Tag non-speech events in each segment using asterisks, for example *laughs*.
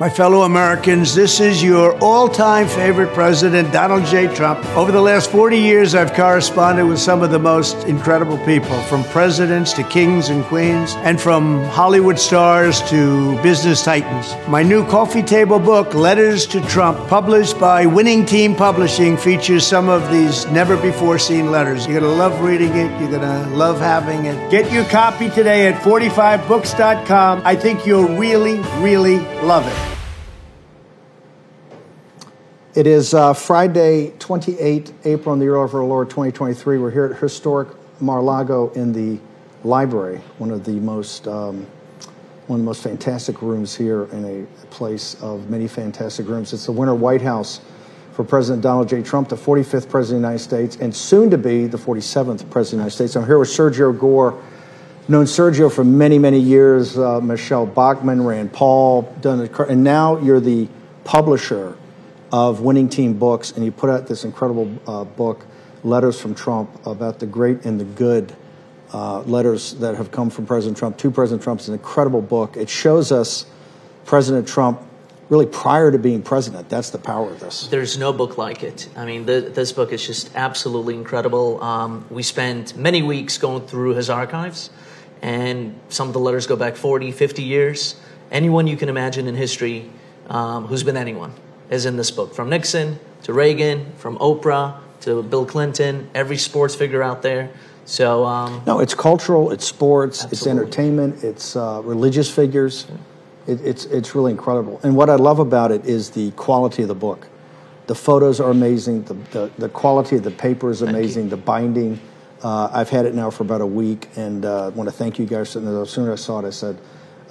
My fellow Americans, this is your all time favorite president, Donald J. Trump. Over the last 40 years, I've corresponded with some of the most incredible people, from presidents to kings and queens, and from Hollywood stars to business titans. My new coffee table book, Letters to Trump, published by Winning Team Publishing, features some of these never before seen letters. You're going to love reading it, you're going to love having it. Get your copy today at 45books.com. I think you'll really, really love it. It is uh, Friday, 28 April in the year of our Lord 2023. We're here at historic Mar-a-Lago in the library, one of the most um, one of the most fantastic rooms here in a place of many fantastic rooms. It's the Winter White House for President Donald J. Trump, the 45th President of the United States, and soon to be the 47th President of the United States. I'm here with Sergio Gor. Known Sergio for many, many years. Uh, Michele Bachmann, Rand Paul, done and now you're the publisher of Winning Team Books, and you put out this incredible uh, book, Letters from Trump, about the great and the good uh, letters that have come from President Trump to President Trump. It's an incredible book. It shows us President Trump really prior to being president. That's the power of this. There's no book like it. I mean, the, this book is just absolutely incredible. Um, we spent many weeks going through his archives, and some of the letters go back 40, 50 years. Anyone you can imagine in history um, who's been anyone is in this book from Nixon to Reagan, from Oprah to Bill Clinton, every sports figure out there. So, um, no, it's cultural, it's sports, Absolutely. it's entertainment, it's uh, religious figures. It, it's, it's really incredible. And what I love about it is the quality of the book. The photos are amazing, the, the, the quality of the paper is amazing, the binding. Uh, I've had it now for about a week, and uh, I want to thank you guys. And as soon as I saw it, I said,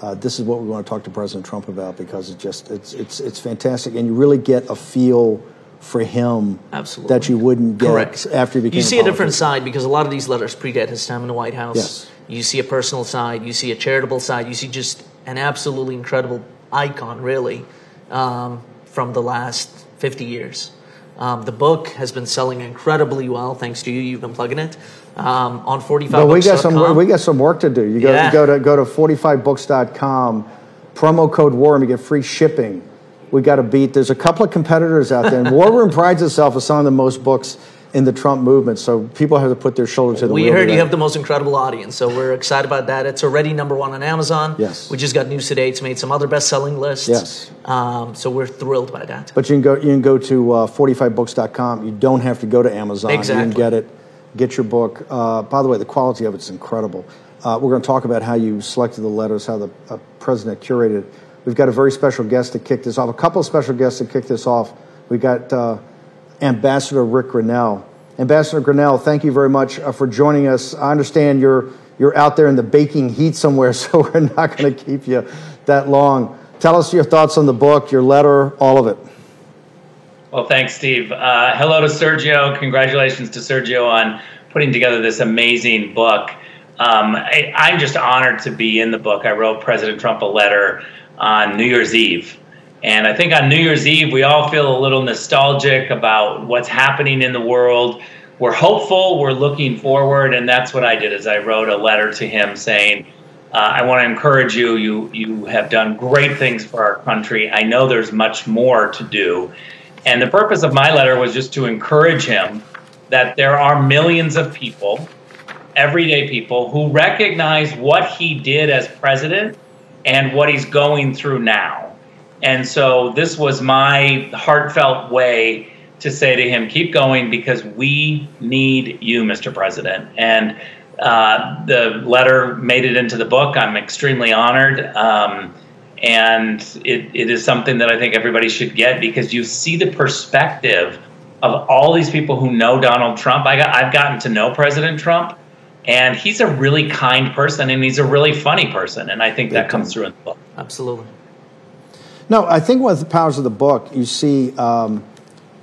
uh, this is what we want to talk to President Trump about because it just it's it's it's fantastic, and you really get a feel for him Absolutely. that you wouldn't get Correct. after he became. You see a different side because a lot of these letters predate his time in the White House. Yes. You see a personal side, you see a charitable side, you see just an absolutely incredible icon, really, um, from the last 50 years. Um, the book has been selling incredibly well, thanks to you. You've been plugging it um, on 45 But we got some we got some work to do. You go Yeah. go to go to 45books.com, promo code War you get free shipping. We got to beat. There's a couple of competitors out there, and War Room *laughs* prides itself as some of the most books in the Trump movement. So people have to put their shoulder to the We wheel. heard you have the most incredible audience, so we're excited about that. It's already number one on Amazon. Yes. We just got news today. It's made some other best-selling lists. Yes. Um, so we're thrilled by that. But you can go you can go to uh, 45books.com. You don't have to go to Amazon. You Exactly. can get it, get your book. Uh, by the way, the quality of it's incredible. Uh, we're going to talk about how you selected the letters, how the uh, president curated it. We've got a very special guest to kick this off. A couple of special guests to kick this off. We got uh, Ambassador Rick Grenell. Ambassador Grenell, thank you very much uh, for joining us. I understand you're you're out there in the baking heat somewhere, *laughs* so we're not going to keep you that long. Tell us your thoughts on the book, your letter, all of it. Well, thanks, Steve. Uh, hello to Sergio. Congratulations to Sergio on putting together this amazing book. Um, I, I'm just honored to be in the book. I wrote President Trump a letter on New Year's Eve. And I think on New Year's Eve, we all feel a little nostalgic about what's happening in the world. We're hopeful, we're looking forward, and that's what I did. Is I wrote a letter to him saying, uh, "I want to encourage you. You you have done great things for our country. I know there's much more to do." And the purpose of my letter was just to encourage him that there are millions of people, everyday people, who recognize what he did as president and what he's going through now. And so this was my heartfelt way to say to him, keep going because we need you, Mr. President. And Uh, the letter made it into the book. I'm extremely honored. Um, and it, it is something that I think everybody should get because you see the perspective of all these people who know Donald Trump. I got, I've gotten to know President Trump, and he's a really kind person and he's a really funny person. And I think that comes through in the book. Absolutely. No, I think one of the powers of the book, you see um,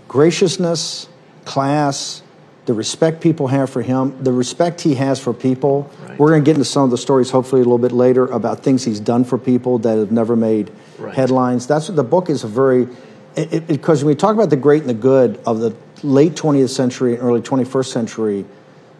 graciousness, class, the respect people have for him, the respect he has for people. Right. We're going to get into some of the stories, hopefully, a little bit later about things he's done for people that have never made right. headlines. That's what the book is a very, because when we talk about the great and the good of the late 20th century and early 21st century,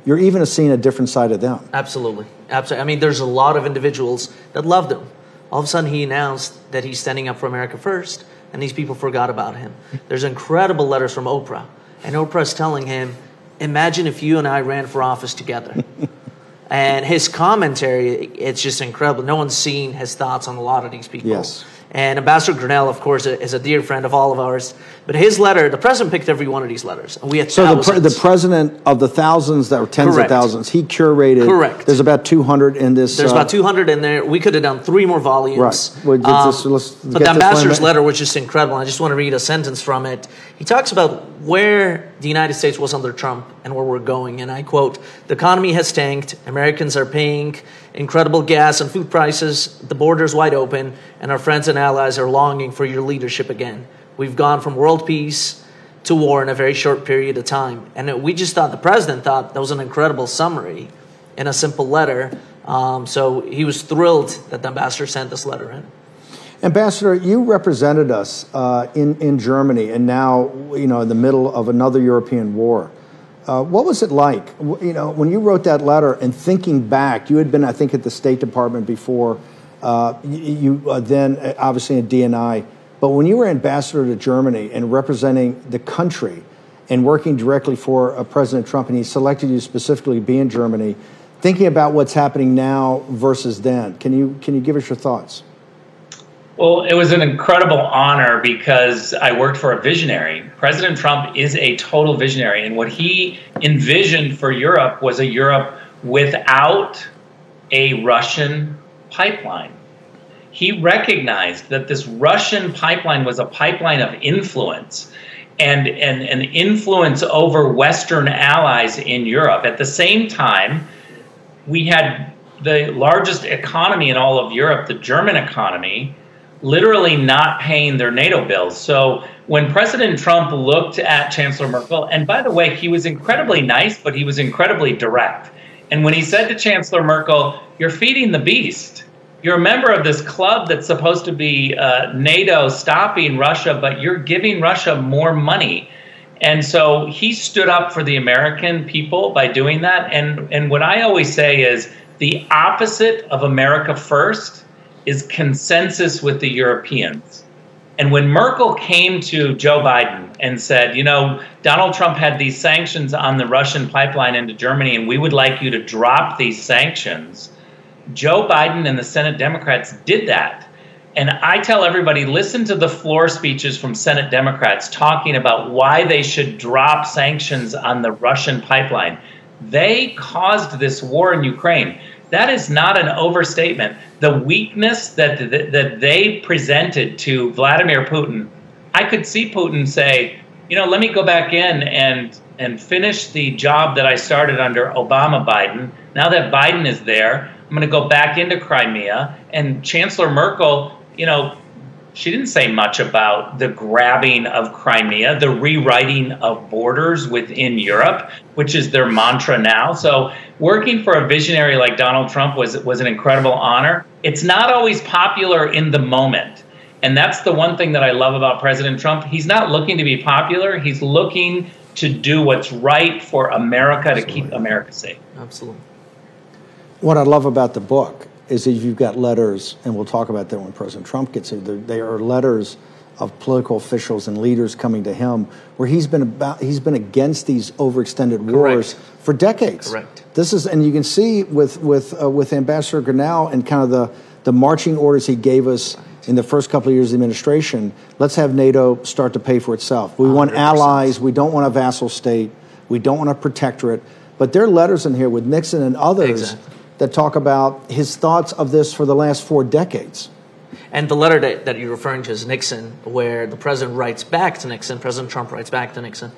you're even seeing a different side of them. Absolutely. Absolutely. I mean, there's a lot of individuals that loved him. All of a sudden, he announced that he's standing up for America first, and these people forgot about him. There's incredible letters from Oprah, and Oprah's telling him, Imagine if you and I ran for office together. *laughs* and his commentary, it's just incredible. No one's seen his thoughts on a lot of these people. Yes. And Ambassador Grenell, of course, is a dear friend of all of ours. But his letter, the president picked every one of these letters. And we had so the, pre- the, president of the thousands that were tens Correct. of thousands, he curated. Correct. There's about 200 in this. There's uh, about 200 in there. We could have done three more volumes. Right. Well, um, this, but the ambassador's letter was just incredible. I just want to read a sentence from it. He talks about where the United States was under Trump and where we're going. And I quote The economy has tanked. Americans are paying incredible gas and food prices. The border's wide open. And our friends and allies are longing for your leadership again. We've gone from world peace to war in a very short period of time. And we just thought, the president thought that was an incredible summary in a simple letter. Um, so he was thrilled that the ambassador sent this letter in. Ambassador, you represented us uh, in, in Germany and now, you know, in the middle of another European war. Uh, what was it like, you know, when you wrote that letter and thinking back, you had been, I think, at the State Department before, uh, you, you uh, then uh, obviously in DNI. But when you were ambassador to Germany and representing the country and working directly for uh, President Trump, and he selected you specifically to be in Germany, thinking about what's happening now versus then, can you can you give us your thoughts? Well, it was an incredible honor because I worked for a visionary. President Trump is a total visionary, and what he envisioned for Europe was a Europe without a Russian pipeline he recognized that this Russian pipeline was a pipeline of influence and, and an influence over Western allies in Europe. At the same time, we had the largest economy in all of Europe, the German economy, literally not paying their NATO bills. So when President Trump looked at Chancellor Merkel, and by the way, he was incredibly nice, but he was incredibly direct. And when he said to Chancellor Merkel, You're feeding the beast you're a member of this club that's supposed to be uh, NATO stopping Russia, but you're giving Russia more money. And so he stood up for the American people by doing that. And, and what I always say is the opposite of America first is consensus with the Europeans. And when Merkel came to Joe Biden and said, you know, Donald Trump had these sanctions on the Russian pipeline into Germany, and we would like you to drop these sanctions Joe Biden and the Senate Democrats did that. And I tell everybody listen to the floor speeches from Senate Democrats talking about why they should drop sanctions on the Russian pipeline. They caused this war in Ukraine. That is not an overstatement. The weakness that, that, that they presented to Vladimir Putin, I could see Putin say, you know, let me go back in and and finish the job that I started under Obama Biden. Now that Biden is there, I'm going to go back into Crimea. And Chancellor Merkel, you know, she didn't say much about the grabbing of Crimea, the rewriting of borders within Europe, which is their mantra now. So working for a visionary like Donald Trump was was an incredible honor. It's not always popular in the moment. And that's the one thing that I love about President Trump. He's not looking to be popular. He's looking to do what's right for America Absolutely. to keep America safe. Absolutely. What I love about the book is that you've got letters, and we'll talk about that when President Trump gets here. They are letters of political officials and leaders coming to him where he's been about he's been against these overextended wars Correct. for decades. Correct. This is and you can see with with uh, with Ambassador Grenell and kind of the the marching orders he gave us in the first couple of years of the administration. Let's have NATO start to pay for itself. We 100%. want allies. We don't want a vassal state. We don't want a protectorate. But there are letters in here with Nixon and others Exactly. That talk about his thoughts of this for the last four decades. And the letter that, that you're referring to is Nixon, where the president writes back to Nixon, President Trump writes back to Nixon,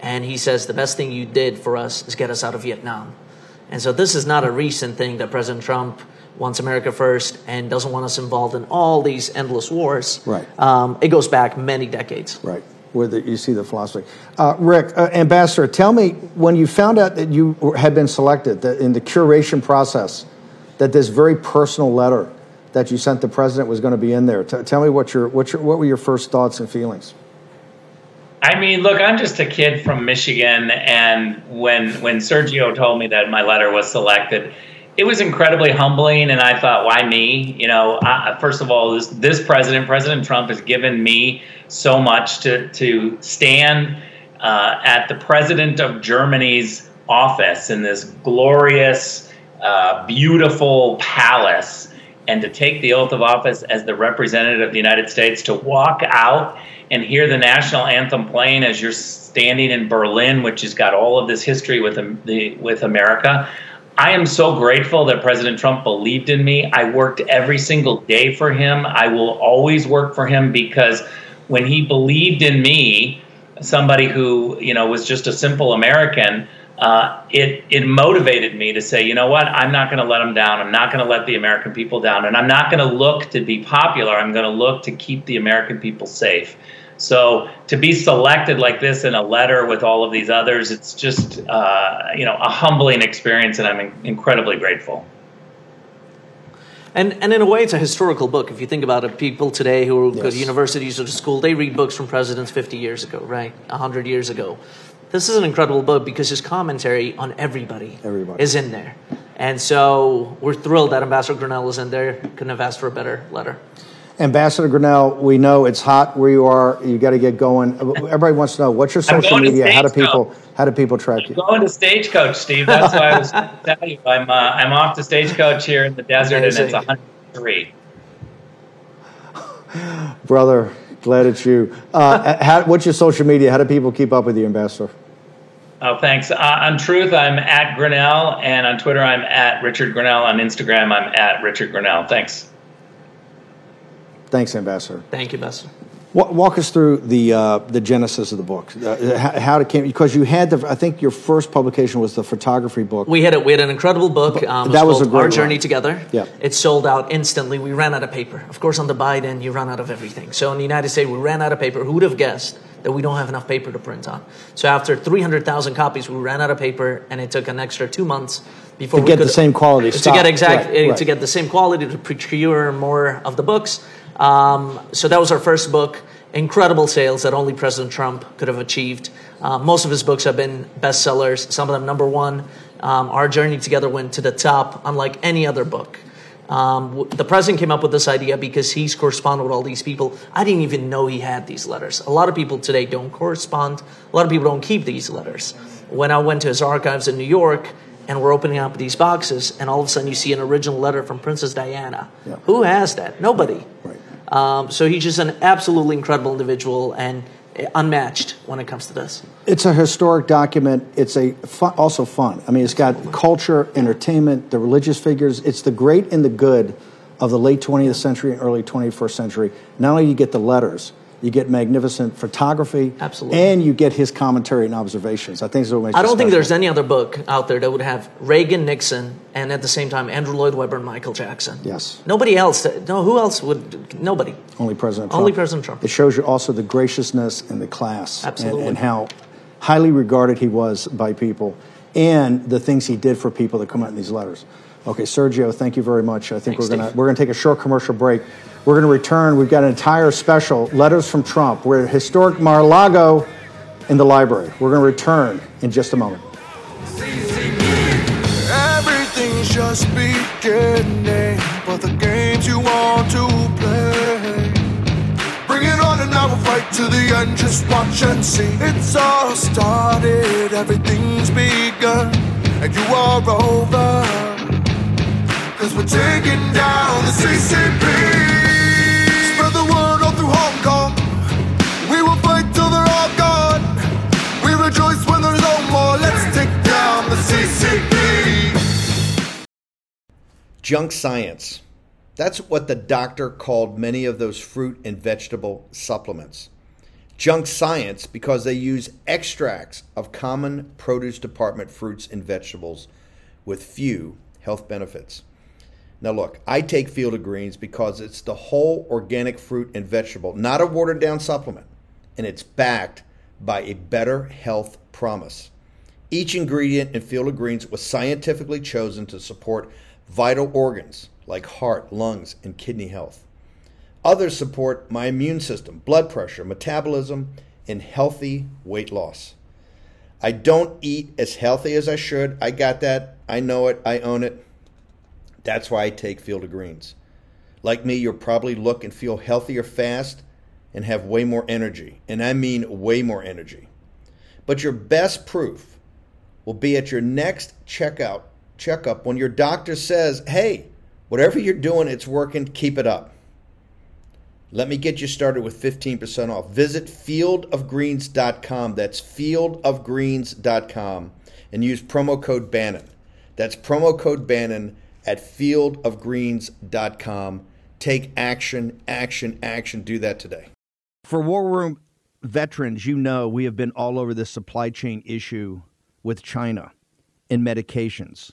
and he says, The best thing you did for us is get us out of Vietnam. And so this is not a recent thing that President Trump wants America first and doesn't want us involved in all these endless wars. Right. Um, it goes back many decades. Right. Where the, you see the philosophy. Uh, Rick, uh, Ambassador, tell me when you found out that you had been selected that in the curation process, that this very personal letter that you sent the president was going to be in there. T- tell me what your, what your what were your first thoughts and feelings? I mean, look, I'm just a kid from Michigan, and when when Sergio told me that my letter was selected, it was incredibly humbling. And I thought, why me? You know, I, first of all, this this president, President Trump, has given me so much to to stand uh, at the president of Germany's office in this glorious, uh, beautiful palace and to take the oath of office as the representative of the United States, to walk out and hear the national anthem playing as you're standing in Berlin, which has got all of this history with the with America. I am so grateful that President Trump believed in me. I worked every single day for him. I will always work for him because when he believed in me, somebody who you know was just a simple American, uh, it it motivated me to say, you know what, I'm not going to let them down. I'm not going to let the American people down, and I'm not going to look to be popular. I'm going to look to keep the American people safe. So to be selected like this in a letter with all of these others, it's just uh, you know a humbling experience, and I'm in- incredibly grateful. And, and in a way, it's a historical book. If you think about it, people today who go to universities or to school, they read books from presidents 50 years ago, right? 100 years ago. This is an incredible book because his commentary on everybody, Everybody. is in there. And so we're thrilled that Ambassador Grenell is in there. Couldn't have asked for a better letter. Ambassador Grenell, we know it's hot where you are. You got to get going. Everybody wants to know what's your social media? How do people how do people track you? Going to Stagecoach, Steve. That's why I was *laughs* telling you. I'm uh, I'm off to Stagecoach here in the desert, and it's 103. *sighs* Brother, glad it's you. Uh, *laughs* how, what's your social media? How do people keep up with you, Ambassador? Oh, thanks. Uh, on Truth, I'm at Grenell, and on Twitter, I'm at Richard Grenell. On Instagram, I'm at Richard Grenell. Thanks. Thanks, Ambassador. Thank you, Ambassador. Walk us through the uh, the genesis of the book. Uh, how, how it came because you had the. I think your first publication was the photography book. We had a, we had an incredible book. Um, That was a great Our one. Journey Together. Yeah. It sold out instantly. We ran out of paper. Of course, on the Biden, you run out of everything. So in the United States, we ran out of paper. Who would have guessed that we don't have enough paper to print on? So after 300,000 copies, we ran out of paper, and it took an extra two months before To we get the same quality to stock. get exact Right, right. to get the same quality to procure more of the books. Um, so that was our first book. Incredible sales that only President Trump could have achieved. Uh, most of his books have been bestsellers. Some of them number one. Um, our journey together went to the top, unlike any other book. Um, w- the president came up with this idea because he's corresponded with all these people. I didn't even know he had these letters. A lot of people today don't correspond. A lot of people don't keep these letters. When I went to his archives in New York and we're opening up these boxes, and all of a sudden you see an original letter from Princess Diana. Yeah. Who has that? Nobody. Right. Um, so he's just an absolutely incredible individual and unmatched when it comes to this. It's a historic document. It's a fun, also fun. I mean, it's got culture, entertainment, the religious figures. It's the great and the good of the late 20th century and early 21st century. Not only you get the letters, you get magnificent photography, Absolutely. and you get his commentary and observations. I think makes. I don't think there's any other book out there that would have Reagan, Nixon, and at the same time Andrew Lloyd Webber and Michael Jackson. Yes. Nobody else. No, who else would? Nobody. Only President Trump. Only President Trump. It shows you also the graciousness and the class. and- Absolutely. And, how highly regarded he was by people and the things he did for people that come out in these letters. Okay, Sergio, thank you very much. I think Thanks, we're gonna Steve. we're gonna take a short commercial break. We're gonna return. We've got an entire special, Letters from Trump. We're at historic Mar-a-Lago in the library. We're gonna return in just a moment. Everything's just beginning, but the games you want to play. Bring it on and I will fight to the end. Just watch and see. It's all started, everything's begun, and you are over. Cause we're taking down the CCP. Junk science. That's what the doctor called many of those fruit and vegetable supplements. Junk science because they use extracts of common produce department fruits and vegetables with few health benefits. Now, look, I take Field of Greens because it's the whole organic fruit and vegetable, not a watered down supplement, and it's backed by a better health promise. Each ingredient in Field of Greens was scientifically chosen to support vital organs like heart, lungs, and kidney health. Others support my immune system, blood pressure, metabolism, and healthy weight loss. I don't eat as healthy as I should. I got that. I know it. I own it. That's why I take Field of Greens. Like me, you'll probably look and feel healthier fast and have way more energy. And I mean way more energy. But your best proof will be at your next checkout checkup when your doctor says, "Hey, whatever you're doing, it's working. Keep it up." Let me get you started with 15% off. Visit fieldofgreens.com. That's fieldofgreens.com and use promo code Bannon. That's promo code Bannon at fieldofgreens.com. Take action, action, action. Do that today. For War Room veterans, you know we have been all over this supply chain issue with China in medications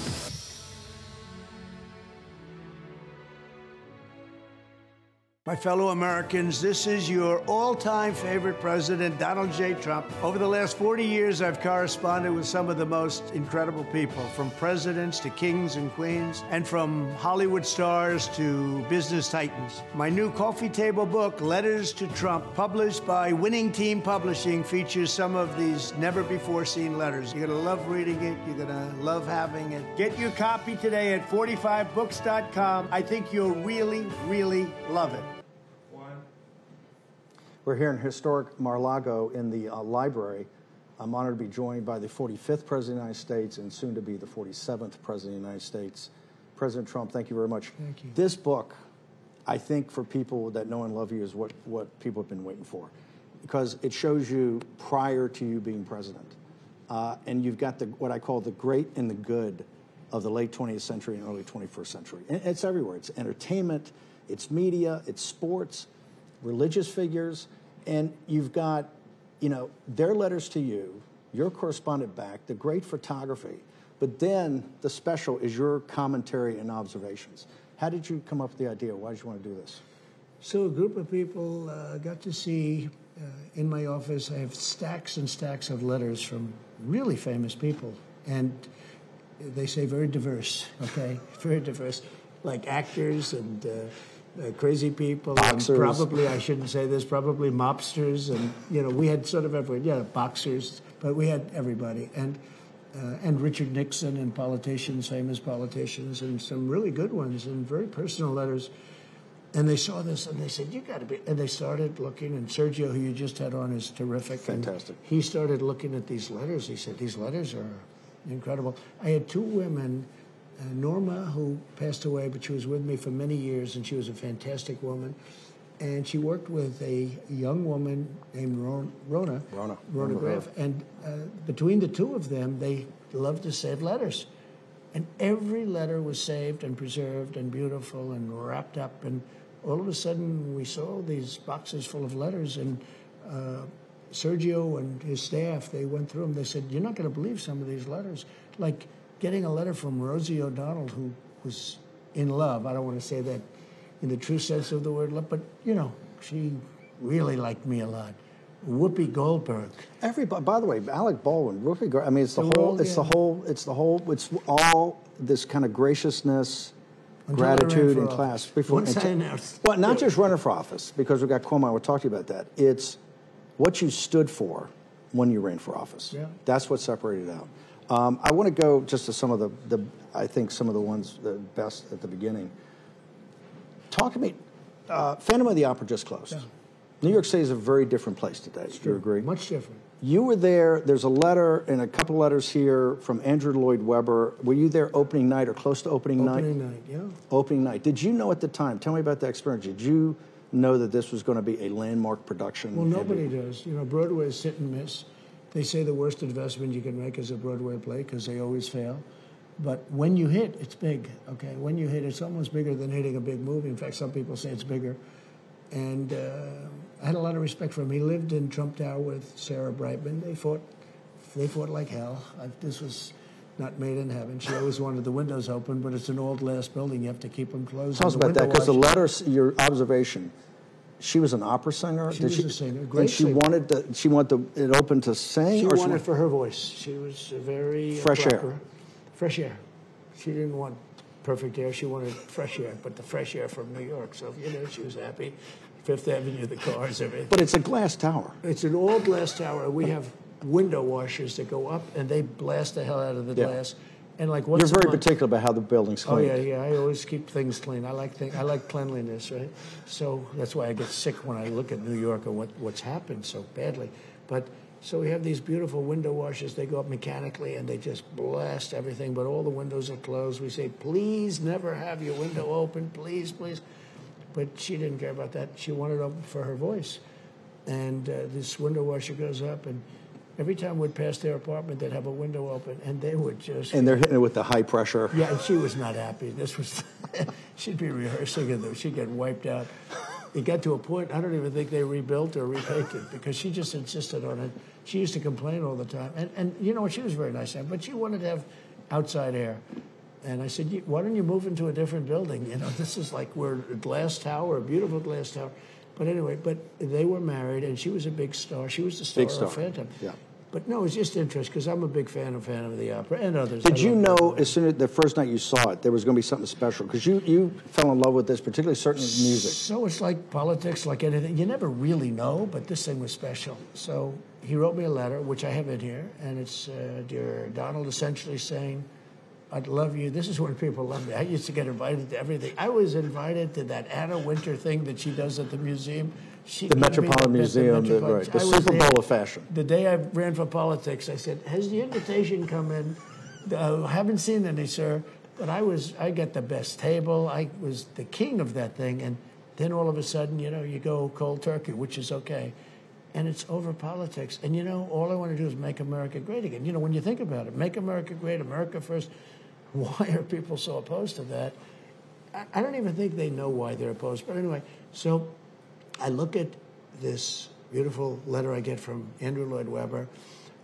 My fellow Americans, this is your all time favorite president, Donald J. Trump. Over the last 40 years, I've corresponded with some of the most incredible people, from presidents to kings and queens, and from Hollywood stars to business titans. My new coffee table book, Letters to Trump, published by Winning Team Publishing, features some of these never before seen letters. You're going to love reading it, you're going to love having it. Get your copy today at 45books.com. I think you'll really, really love it. We're here in historic Mar-a-Lago in the uh, library. I'm honored to be joined by the 45th President of the United States and soon to be the 47th President of the United States. President Trump, thank you very much. Thank you. This book, I think for people that know and love you, is what, what people have been waiting for because it shows you prior to you being president. Uh, and you've got the, what I call the great and the good of the late 20th century and early 21st century. And it's everywhere. It's entertainment, it's media, it's sports, religious figures, and you've got, you know, their letters to you, your correspondent back, the great photography, but then the special is your commentary and observations. How did you come up with the idea? Why did you want to do this? So a group of people uh, got to see uh, in my office. I have stacks and stacks of letters from really famous people, and they say very diverse. Okay, *laughs* very diverse, like actors and. Uh, uh, crazy people, boxers. probably I shouldn't say this, probably mobsters, and you know we had sort of everyone, yeah, boxers, but we had everybody, and uh, and Richard Nixon and politicians, famous politicians, and some really good ones, and very personal letters. And they saw this and they said, "You got to be." And they started looking. And Sergio, who you just had on, is terrific. Fantastic. And he started looking at these letters. He said, "These letters are incredible." I had two women Norma, who passed away, but she was with me for many years, and she was a fantastic woman. And she worked with a young woman named Ron, Rona. Rona. Rona Remember. Graff. And uh, between the two of them, they loved to save letters. And every letter was saved and preserved and beautiful and wrapped up. And all of a sudden, we saw these boxes full of letters. And uh, Sergio and his staff, they went through them. They said, You're not going to believe some of these letters. Like getting a letter from Rosie O'Donnell, who was in love. I don't want to say that in the true sense of the word love, but, you know, she really liked me a lot. Whoopi Goldberg. Everybody. By the way, Alec Baldwin, Whoopi Goldberg. I mean, it's the They're whole. all, It's the whole. It's the whole. It's all this kind of graciousness, Until gratitude, and class. Before Once I announced- well, not just running for office because we got Cuomo. I will talk to you about that. It's what you stood for when you ran for office. Yeah. That's what separated out. Um, I want to go just to some of the, the. I think some of the ones the best at the beginning. Talk to me. Uh, Phantom of the Opera just closed. Yeah. New York City is a very different place today. Do You agree? Much different. You were there. There's a letter and a couple letters here from Andrew Lloyd Webber. Were you there opening night or close to opening, Opening night? Opening night, yeah. Opening night. Did you know at the time? Tell me about that experience. Did you know that this was going to be a landmark production? Well, nobody does. You know, Broadway is hit and miss. They say the worst investment you can make is a Broadway play because they always fail. But when you hit, it's big. Okay, when you hit, it's almost bigger than hitting a big movie. In fact, some people say it's bigger. And uh, I had a lot of respect for him. He lived in Trump Tower with Sarah Brightman. They fought, they fought like hell. I, this was not made in heaven. She always wanted the windows open, but it's an old glass building. You have to keep them closed. Tell us about that because the letters, your observation. She was an opera singer. She was a singer, great and she singer. wanted to. She wanted to, it open to sing. She or wanted for her voice. She was a very Fresh air. Fresh air. She didn't want perfect air. She wanted fresh air, but the fresh air from New York. So you know, she was happy. Fifth Avenue, the cars, everything. But it's a glass tower. It's an old glass tower. We have window washers that go up and they blast the hell out of the Yeah. glass. And like once You're a very month- particular about how the building's Oh cleaned. yeah, yeah. I always keep things clean. I like thing, I like cleanliness, right? So that's why I get sick when I look at New York and what, what's happened so badly. But so we have these beautiful window washers. They go up mechanically and they just blast everything. But all the windows are closed. We say, please never have your window open, please, please. But she didn't care about that. She wanted it open for her voice. And uh, this window washer goes up and. Every time we'd pass their apartment, they'd have a window open, and they would just And they're hitting it with the high pressure. yeah, and she was not happy. This was, *laughs* she'd be rehearsing and she'd get wiped out. It got to a point, I don't even think they rebuilt or repainted because she just insisted on it. She used to complain all the time. And, and you know? She was very nice, but she wanted to have outside air. And I said, why don't you move into a different building? You know, *laughs* this is like we're a glass tower, a beautiful glass tower. But anyway, but they were married, and she was a big star. She was the star, Big star, of Phantom. yeah. But no, it's just interest because I'm a big fan of Phantom of the Opera and others. Did you know as soon as the first night you saw it, there was going to be something special? Because you, you fell in love with this, particularly certain music. So it's like politics, like anything. You never really know, but this thing was special. So he wrote me a letter, which I have in here, and it's uh, Dear Donald, essentially saying, I'd love you. This is when people love me. I used to get invited to everything. I was invited to that Anna Wintour thing that she does at the museum. She The Metropolitan Museum, the- Metropolitan- right, the I Super. Bowl of fashion. The day I ran for politics, I said, "Has the invitation come in?" Uh, haven't seen any, sir. But I was, I got the best table. I was the king of that thing, and then all of a sudden, you know, you go cold turkey, which is okay, and it's over politics. And you know, all I want to do is make America great again. You know, when you think about it, make America great, America first. *laughs* Why are people so opposed to that? I, I don't even think they know why they're opposed. But anyway, so I look at this beautiful letter I get from Andrew Lloyd Webber,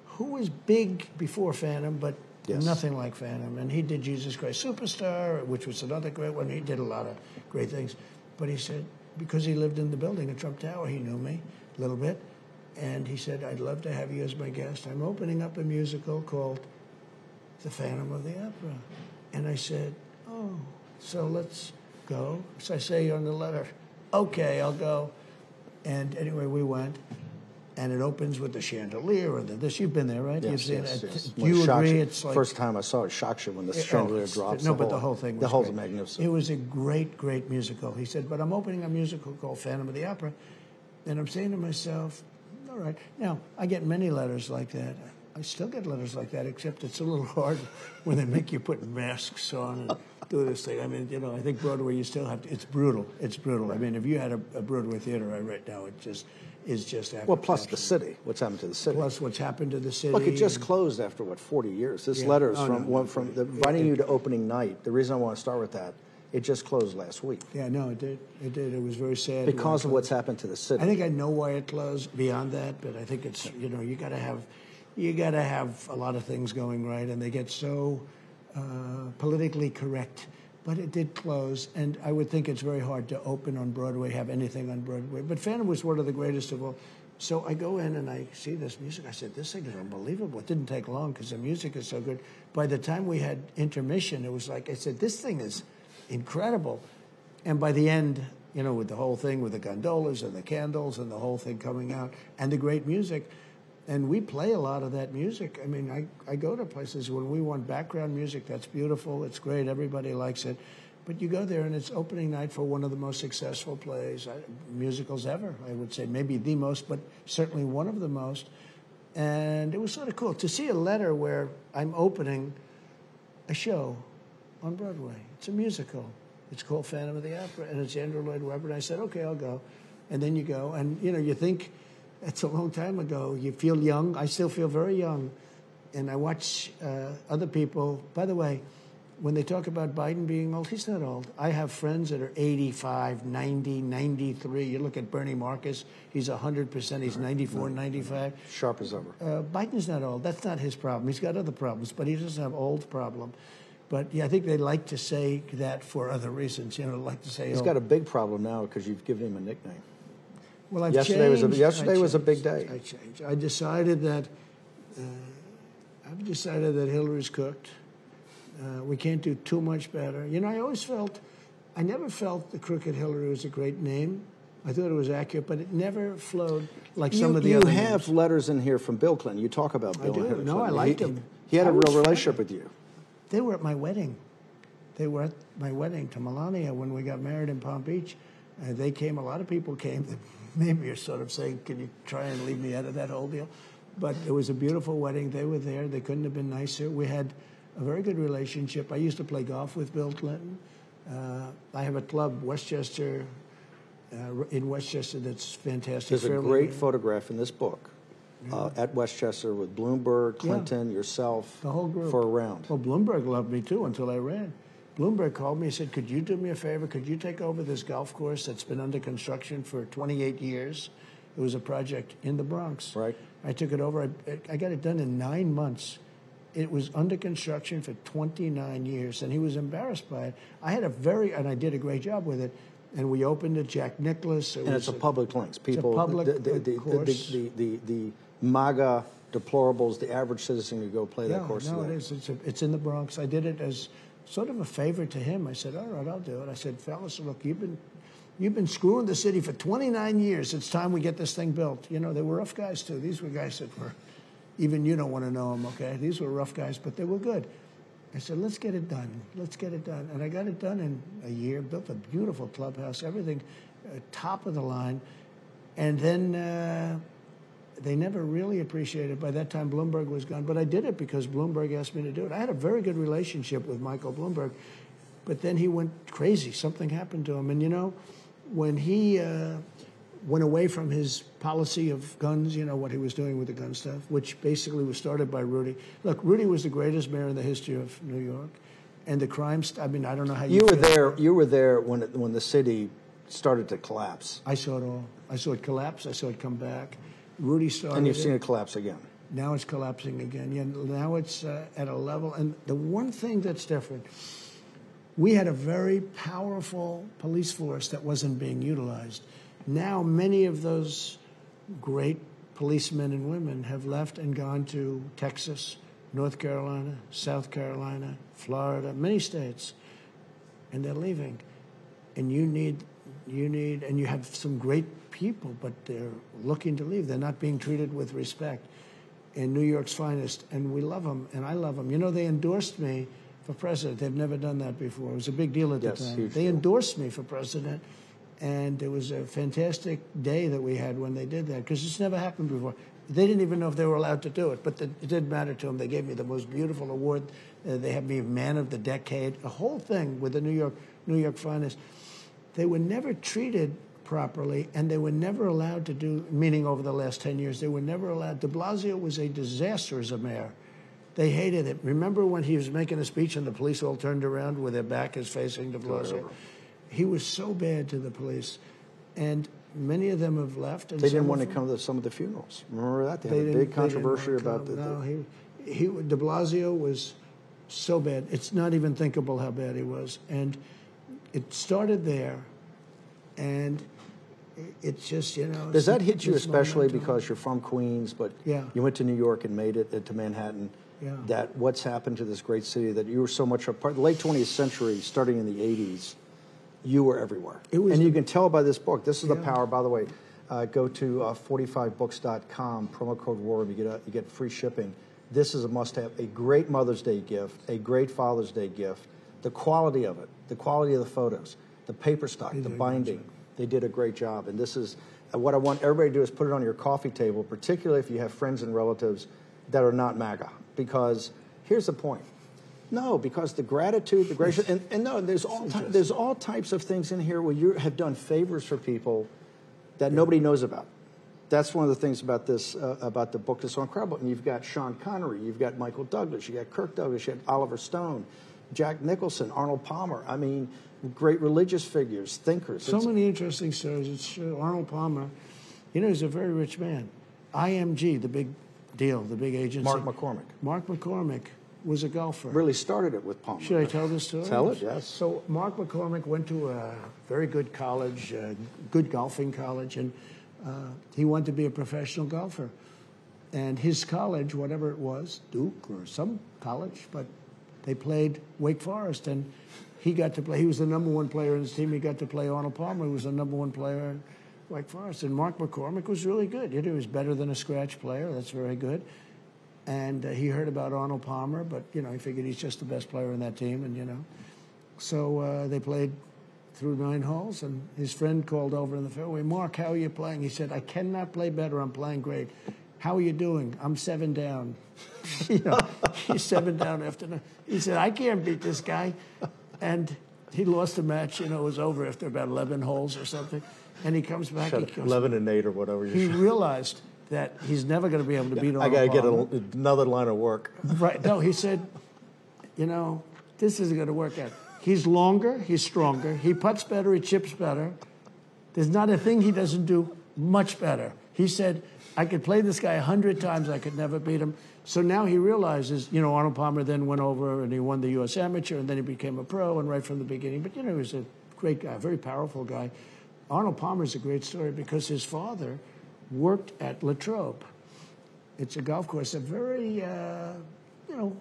who was big before Phantom, but Yes. nothing like Phantom. And he did Jesus Christ Superstar, which was another great one. He did a lot of great things. But he said, because he lived in the building at Trump Tower, he knew me a little bit. And he said, I'd love to have you as my guest. I'm opening up a musical called The Phantom of the Opera. And I said, Oh, so let's go. So I say on the letter, Okay, I'll go. And anyway, we went. And it opens with the chandelier and the, this. You've been there, right? You've Yes, seen yes, it. yes. Do it you shocks agree? you- It's like first time I saw it shocks you when the chandelier it's- drops. No, the but the whole thing was the whole great. magnificent. It was a great, great musical. He said, but I'm opening a musical called Phantom of the Opera, and I'm saying to myself, all right. Now I get many letters like that. I still get letters like that, except it's a little *laughs* hard when they make you put masks on and do this thing. I mean, you know, I think Broadway, you still have to, it's brutal. It's brutal. I mean, if you had a, a Broadway theater right now, it just is just Well, plus the city. What's happened to the city? Plus what's happened to the city. Look, it just closed after what 40 years. This Yeah. letter is Oh, from no. one from the, inviting you to opening night. The reason I want to start with that, it just closed last week Yeah, no, it did. It did. It was very sad. because of what's happened to the city. I think I know why it closed beyond that, but I think it's you know you got to have you got to have a lot of things going right, and they get so uh, politically correct. But it did close, and I would think it's very hard to open on Broadway, have anything on Broadway. But Phantom was one of the greatest of all. So I go in and I see this music. I said, "This thing is unbelievable." It didn't take long because the music is so good. By the time we had intermission, it was like I said, "This thing is incredible." And by the end, you know, with the whole thing with the gondolas and the candles and the whole thing coming out and the great music, and we play a lot of that music. I mean, I, I go to places when we want background music, that's beautiful, it's great, everybody likes it. But you go there and it's opening night for one of the most successful plays, uh, musicals ever, I would say. Maybe the most, but certainly one of the most. And it was sort of cool to see a letter where I'm opening a show on Broadway. It's a musical. It's called Phantom of the Opera, and it's Andrew Lloyd Webber. And I said, okay, I'll go. And then you go, and you know, you think it's a long time ago. You feel young. I still feel very young, and I watch uh, other people. By the way, when they talk about Biden being old, he's not old. I have friends that are 85, 90, 93. You look at Bernie Marcus, he's 100%, he's 94, 95. Sharp as ever. Uh, Biden's not old. That's not his problem. He's got other problems, but he doesn't have old problem. But yeah, I think they like to say that for other reasons. You know, like to say He's oh, got a big problem now because you've given him a nickname. Well, I've Yesterday was a- yesterday I was a big day. I changed. I decided that uh, I've decided that Hillary's cooked. Uh, we can't do too much better. You know, I always felt, I never felt the Crooked Hillary was a great name. I thought it was accurate, but it never flowed like some you, of the you other You have names. letters in here from Bill Clinton. You talk about I Bill do. and Hillary No, I Clinton. liked he, him. He had I a real relationship with you. They were at my wedding. They were at my wedding to Melania when we got married in Palm Beach. Uh, they came. A lot of people came. *laughs* That you're sort of saying, "Can you try and leave me out of that whole deal?" But it was a beautiful wedding. They were there. They couldn't have been nicer. We had a very good relationship. I used to play golf with Bill Clinton. Uh, I have a club, Westchester, uh, in Westchester, that's fantastic. There's a great photograph in this book uh, at Westchester with Bloomberg, Clinton, yourself, The whole group. for a round. Well, Bloomberg loved me too until I ran. Bloomberg called me and said, Could you do me a favor? Could you take over this golf course that's been under construction for 28 years? It was a project in the Bronx. Right. I took it over. I, I got it done in nine months. It was under construction for 29 years, and he was embarrassed by it. I had a very, and I did a great job with it. And we opened it, Jack Nicklaus. It and was it's a public links. People, public the, the, the, course. the, the, the, the MAGA deplorables, the average citizen could go play that course. no, today. it is. It's, a, it's in the Bronx. I did it as sort of a favor to him. I said, "All right, I'll do it." I said, "Fellas, look, you've been you've been screwing the city for 29 years. It's time we get this thing built." You know, they were rough guys too. These were guys that were even you don't want to know them. Okay, these were rough guys, but they were good. I said, "Let's get it done. Let's get it done." And I got it done in a year. Built a beautiful clubhouse, everything uh, top of the line, and then. Uh, they never really appreciated it. By that time, Bloomberg was gone. But I did it because Bloomberg asked me to do it. I had a very good relationship with Michael Bloomberg, but then he went crazy. Something happened to him. And you know, when he uh, went away from his policy of guns, you know, what he was doing with the gun stuff, which basically was started by Rudy. Look, Rudy was the greatest mayor in the history of New York. And the crime, st- I mean, I don't know how you You were there. You were there when it, when the city started to collapse, I saw it all. I saw it collapse. I saw it come back. Rudy started and you've seen it collapse again. Now it's collapsing again. Yeah, now it's uh, at a level. And the one thing that's different, we had a very powerful police force that wasn't being utilized. Now, many of those great policemen and women have left and gone to Texas, North Carolina, South Carolina, Florida, many states, and they're leaving. And you need, you need, and you have some great people, but they're looking to leave. They're not being treated with respect. in New York's finest, and we love them, and I love them. You know, they endorsed me for president. They've never done that before. It was a big deal at Yes, the time. They deal. endorsed me for president, and it was a fantastic day that we had when they did that because it's never happened before. they didn't even know if they were allowed to do it, but the, it didn't matter to them. They gave me the most beautiful award. Uh, they had me Man of the Decade, a whole thing with the New York New York Finest. They were never treated properly, and they were never allowed to do. Meaning, over the last ten years, they were never allowed. De Blasio was a disaster as a mayor. They hated it. Remember when he was making a speech and the police all turned around with their back is facing De Blasio? He was so bad to the police, and many of them have left. And They didn't want to come to some of the funerals. Remember that? They, they had a big controversy about the. No, he, he, De Blasio was so bad. It's not even thinkable how bad he was. And it started there, and it's just, you know. Does that hit you especially momentum. because you're from Queens, but Yeah. you went to New York and made it uh, to Manhattan? Yeah. That what's happened to this great city that you were so much a part. The late 20th century, starting in the 80s, you were everywhere. It was and you can tell by this book. This is the power. By the way, uh, go to uh, 45books.com, promo code WAR, you get a, you get free shipping. This is a must-have. A great Mother's Day gift, a great Father's Day gift. The quality of it, the quality of the photos, the paper stock, the binding. They did a great job. And this is uh, what I want everybody to do is put it on your coffee table, particularly if you have friends and relatives that are not MAGA. Because here's the point. No, because the gratitude, the grace, and, and no, there's all ty- there's all types of things in here where you have done favors for people that nobody knows about. That's one of the things about this uh, about the book that's so incredible. And you've got Sean Connery, you've got Michael Douglas, you got Kirk Douglas, you got Oliver Stone, Jack Nicholson, Arnold Palmer. I mean, great religious figures, thinkers. So It's- many interesting stories. It's true. Arnold Palmer, you know, he's a very rich man. IMG, the big deal, the big agency. Mark McCormack Mark McCormack was a golfer. really started it with Palmer. Should I tell this story? Tell it, yes. So Mark McCormack went to a very good college, uh, good golfing college, and uh, he wanted to be a professional golfer. And his college, whatever it was, Duke or some college, but they played Wake Forest, and he got to play. He was the number one player in his team. He got to play Arnold Palmer, who was the number one player in Wake Forest. And Mark McCormack was really good. You know, he was better than a scratch player. That's very good. And uh, he heard about Arnold Palmer, but you know, he figured he's just the best player in that team, and you know, so uh, they played through nine holes, and his friend called over in the fairway, Mark, how are you playing? He said, I cannot play better. I'm playing great. How are you doing? I'm seven down. *laughs* you know, he's seven down after nine. He said, I can't beat this guy. And he lost the match. You know, it was over after about 11 holes or something. And he comes back. He goes, 11 and 8 or whatever. you he realized that he's never going to be able to beat him. I got to get a, another line of work. Right. No, he said, you know, this isn't going to work out. He's longer, he's stronger, he puts better, he chips better. There's not a thing he doesn't do much better. He said, I could play this guy a hundred times, I could never beat him. So now he realizes, you know, Arnold Palmer then went over and he won the U.S. Amateur and then he became a pro and right from the beginning. But, you know, he was a great guy, very powerful guy. Arnold Palmer is a great story because his father worked at Latrobe. It's a golf course, a very, uh, you know,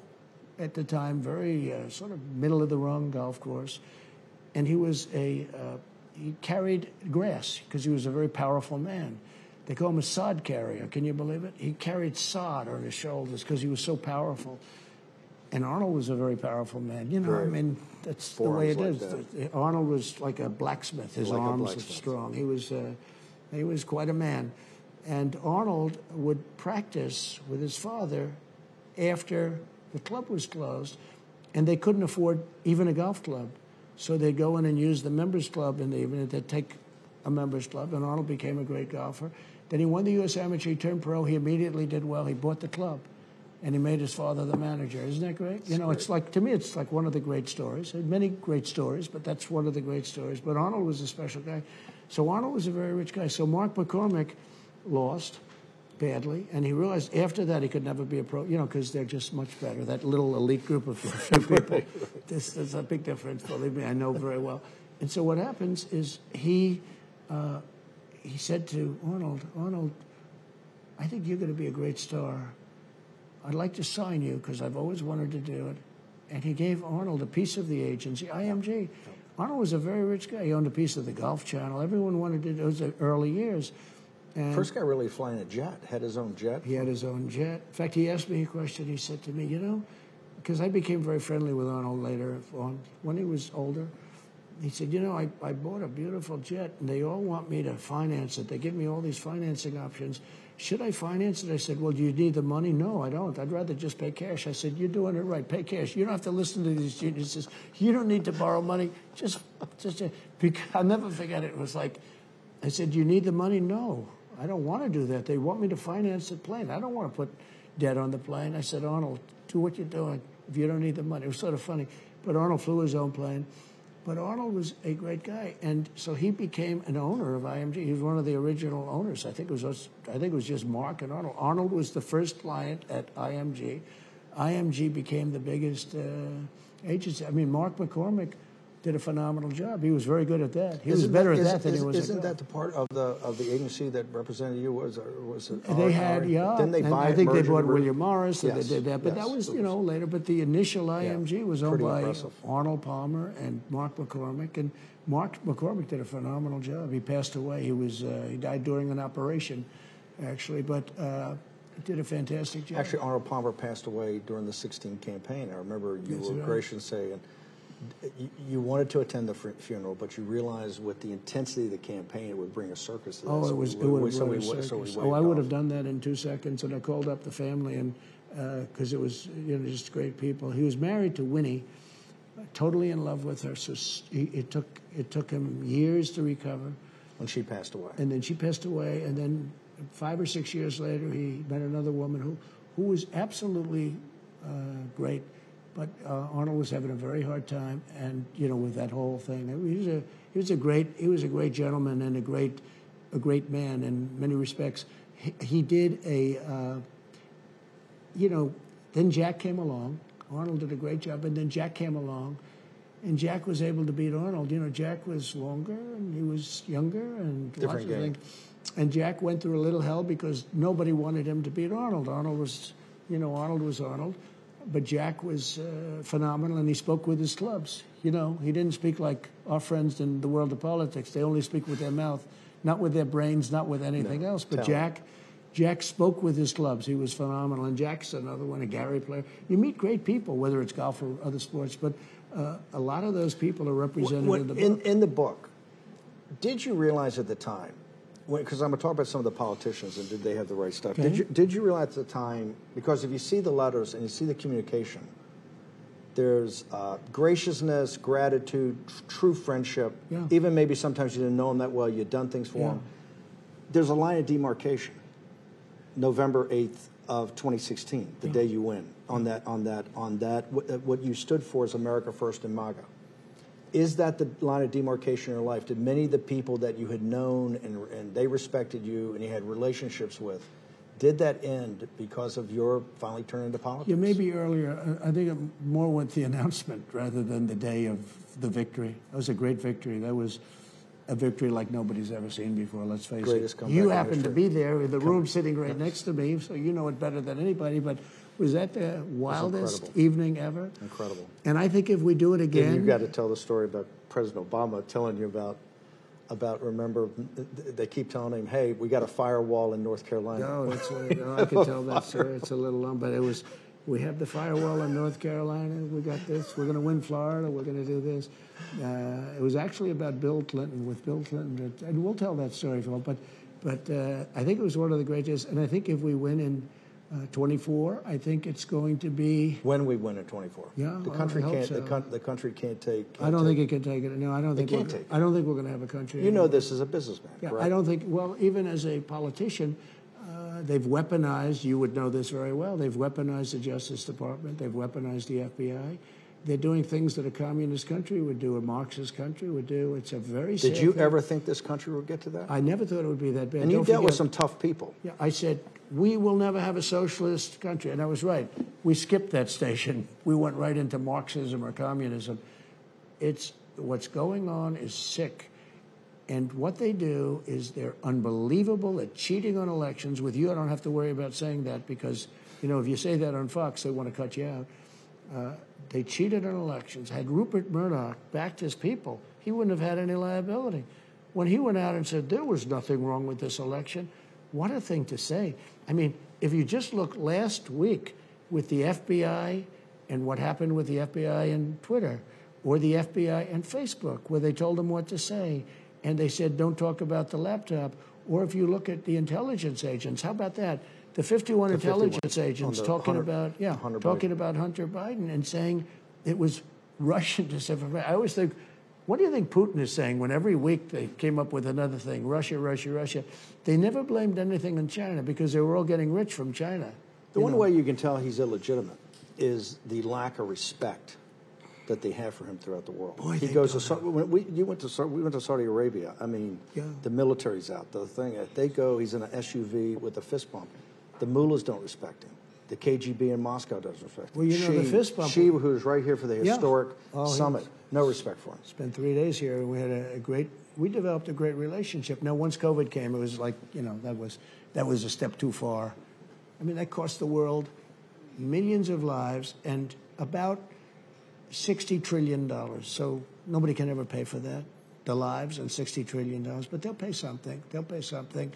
at the time, very uh, sort of middle of the rung golf course. And he was a, uh, he carried grass because he was a very powerful man. They call him a sod carrier. Can you believe it? He carried sod on his shoulders because he was so powerful. And Arnold was a very powerful man. You know, I mean, that's the way it Forearms is. like Arnold was like a blacksmith. His Like arms were strong. He was, uh, he was quite a man. And Arnold would practice with his father after the club was closed, and they couldn't afford even a golf club. So they'd go in and use the members club in the evening. They'd take a members club, and Arnold became a great golfer. Then he won the U.S. Amateur. He turned pro. He immediately did well. He bought the club, and he made his father the manager. Isn't that great? you know, it's like to me, it's like one of the great stories. There are many great stories, but that's one of the great stories. But Arnold was a special guy. So Arnold was a very rich guy. So Mark McCormack lost badly, and he realized after that he could never be a pro. You know, because they're just much better. That little elite group of *laughs* people. this, is a big difference. Believe me, I know very well. And so what happens is he. Uh, he said to Arnold, Arnold, I think you're going to be a great star. I'd like to sign you because I've always wanted to do it. And he gave Arnold a piece of the agency, IMG. Arnold was a very rich guy. He owned a piece of the Golf Channel. Everyone wanted to. It was the early years. And First guy really flying a jet, had his own jet. he had his own jet. In fact, he asked me a question. He said to me, "You know, because I became very friendly with Arnold later on when he was older." He said, You know, I, I bought a beautiful jet and they all want me to finance it. They give me all these financing options. Should I finance it? I said, Well, do you need the money? No, I don't. I'd rather just pay cash. I said, You're doing it right. Pay cash. You don't have to listen to these geniuses. You don't need to borrow money. Just, just, because *laughs* I'll never forget it. It was like, I said, You need the money? No, I don't want to do that. They want me to finance the plane. I don't want to put debt on the plane. I said, Arnold, do what you're doing if you don't need the money. It was sort of funny. But Arnold flew his own plane. But Arnold was a great guy, and so he became an owner of IMG. He was one of the original owners. I think it was I think it was just Mark and Arnold. Arnold was the first client at IMG. IMG became the biggest uh, agency. I mean, Mark McCormack did a phenomenal job. He was very good at that. He Isn't was better that, at that than is- he was. Isn't at that the part of the of the agency that represented you? Was was it? They had, yeah. Didn't they and buy? I think they bought William Morris, and Yes, they did that. But yes. that was, you know, later. But the initial IMG was owned by impressive. Arnold Palmer and Mark McCormack. And Mark McCormack did a phenomenal job. He passed away. He was uh, he died during an operation, actually. But uh, did a fantastic job. Actually, Arnold Palmer passed away during the 16 campaign. I remember you Yes, were right. gracious saying you, wanted to attend the funeral, but you realized with the intensity of the campaign, it would bring a circus to that. Oh, So it was. we- It would we- so we a so we. Oh, I would have done that in two seconds, and I called up the family, and because it was, you know, just great people. He was married to Winnie, totally in love with her. So he, it took it took him years to recover. when she passed away. And then she passed away, and then five or six years later, he met another woman who, who was absolutely uh, great, but uh, Arnold was having a very hard time, and you know, with that whole thing, he was a he was a great he was a great gentleman and a great a great man in many respects. He, he did a uh, you know, then Jack came along. Arnold did a great job, and then Jack came along, and Jack was able to beat Arnold. You know, Jack was longer and he was younger and Different lots of game. things. And Jack went through a little hell because nobody wanted him to beat Arnold. Arnold was, you know, Arnold was Arnold, but Jack was uh, phenomenal, and he spoke with his clubs. You know, he didn't speak like our friends in the world of politics. They only speak with their mouth, not with their brains, not with anything else. But. Jack. Jack spoke with his clubs. He was phenomenal. And Jack's another one, a Gary Player. You meet great people, whether it's golf or other sports, but uh, a lot of those people are represented What- in the book. in, in the book, did you realize at the time, because I'm going to talk about some of the politicians and did they have the right stuff? Did you did you realize at the time? Because if you see the letters and you see the communication, there's uh, graciousness, gratitude, tr- true friendship. Yeah. Even maybe sometimes you didn't know them that well, you'd done things for Yeah. them. There's a line of demarcation. November 8th of 2016, the day you win on that on that on that what, what you stood for is America First and MAGA. Is that the line of demarcation in your life? Did many of the people that you had known and, and they respected you and you had relationships with, did that end because of your finally turning to politics? Yeah, maybe earlier. I think more with the announcement rather than the day of the victory. That was a great victory. That was a victory like nobody's ever seen before. Let's face Greatest it. You happened to be there in the room, sitting right next to me, so you know it better than anybody. But was that the wildest incredible. evening ever? Incredible. And I think if we do it again, And you've got to tell the story about President Obama telling you about about remember they keep telling him, "Hey, we got a firewall in North Carolina." No, *laughs* a, no, I can tell that story. It's a little long, but it was. We have the firewall in North Carolina. We got this. We're going to win Florida. We're going to do this. Uh, it was actually about Bill Clinton with Bill Clinton, and we'll tell that story. But, but uh, I think it was one of the greatest. And I think if we win in uh, 24, I think it's going to be. when we win at 24. Yeah, the I country hope can't. so. The, coun- the country can't take. I don't think it can take it. No, I don't think. can't we're- take it. I don't think we're going to have a country. You know anymore. this as a businessman, Yeah, correct? I don't think. Well, even as a politician, uh, they've weaponized. You would know this very well. They've weaponized the Justice Department. They've weaponized the FBI. They're doing things that a communist country would do, a Marxist country would do. It's a very. Did you thing. ever think this country would get to that? I never thought it would be that bad. and you Don't dealt with some tough people. yeah, I said, we will never have a socialist country. And I was right. We skipped that station. We went right into Marxism or communism. It's what's going on is sick. And what they do is they're unbelievable at cheating on elections. With you, I don't have to worry about saying that because, you know, if you say that on Fox, they want to cut you out. Uh, they cheated on elections. Had Rupert Murdoch backed his people, he wouldn't have had any liability. When he went out and said there was nothing wrong with this election, what a thing to say. I mean, if you just look last week with the FBI and what happened with the FBI and Twitter, or the FBI and Facebook, where they told them what to say, and they said, don't talk about the laptop. Or if you look at the intelligence agents, how about that? The 51 The 51 intelligence agents the talking about, yeah, Hunter talking Biden. about Hunter Biden and saying it was Russian *laughs* disinformation. I always think, what do you think Putin is saying when every week they came up with another thing? Russia, Russia, Russia. They never blamed anything on China because they were all getting rich from China. The one know? way you can tell he's illegitimate is the lack of respect that they have for him throughout the world. Boy, he goes to when we you went to we went to Saudi Arabia. I mean, Yeah. the military's out. The thing they go, he's in an SUV with a fist bump. The mullahs don't respect him. The KGB in Moscow doesn't respect him. Well, you know, the Xi- fist bump- Xi, who's right here for the Yeah. historic Oh, summit, was- no respect for him. spent three days here and we had a, a great we developed a great relationship now once covid came it was like you know that was that was a step too far i mean that cost the world millions of lives and about 60 trillion dollars so nobody can ever pay for that the lives and 60 trillion dollars but they'll pay something they'll pay something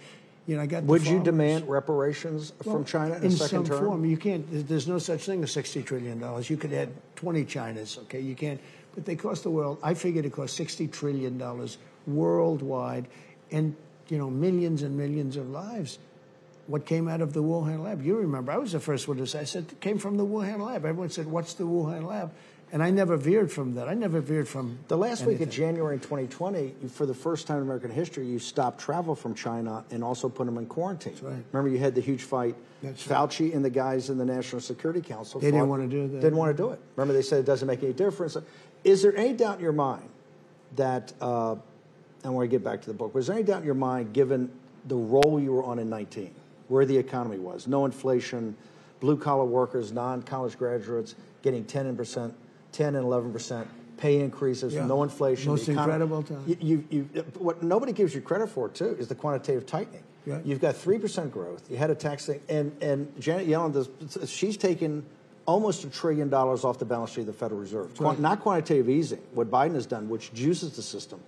you know i got Would you demand reparations well, from China in, in a second some term? form. You can't. There's no such thing as sixty trillion dollars. You could add twenty Chinas. Okay, you can't. But they cost the world. I figured it cost sixty trillion dollars worldwide, and you know millions and millions of lives. What came out of the Wuhan lab? You remember? I was the first one to say. I said it came from the Wuhan lab. Everyone said, "What's the Wuhan lab?" And I never veered from that. I never veered from The last week of anything. January 2020, you- for the first time in American history, you stopped travel from China and also put them in quarantine. That's right. Remember, you had the huge fight. That's right. Fauci and the guys in the National Security Council. They didn't wanna do that. Didn't want to do it. Remember, they said it doesn't make any difference. Is there any doubt in your mind that, uh, and when I get back to the book, was there any doubt in your mind, given the role you were on in 19, where the economy was, no inflation, blue collar workers, non college graduates getting 10 and percent, 10 and 11 percent pay increases, Yeah. no inflation. Most economy- incredible time. You, you, you, what nobody gives you credit for too is the quantitative tightening. Right. You've got three percent growth. You had a tax thing, and and Janet Yellen does. She's taken almost a trillion dollars off the balance sheet of the Federal Reserve. Right. not quantitative easing. What Biden has done, which juices the system.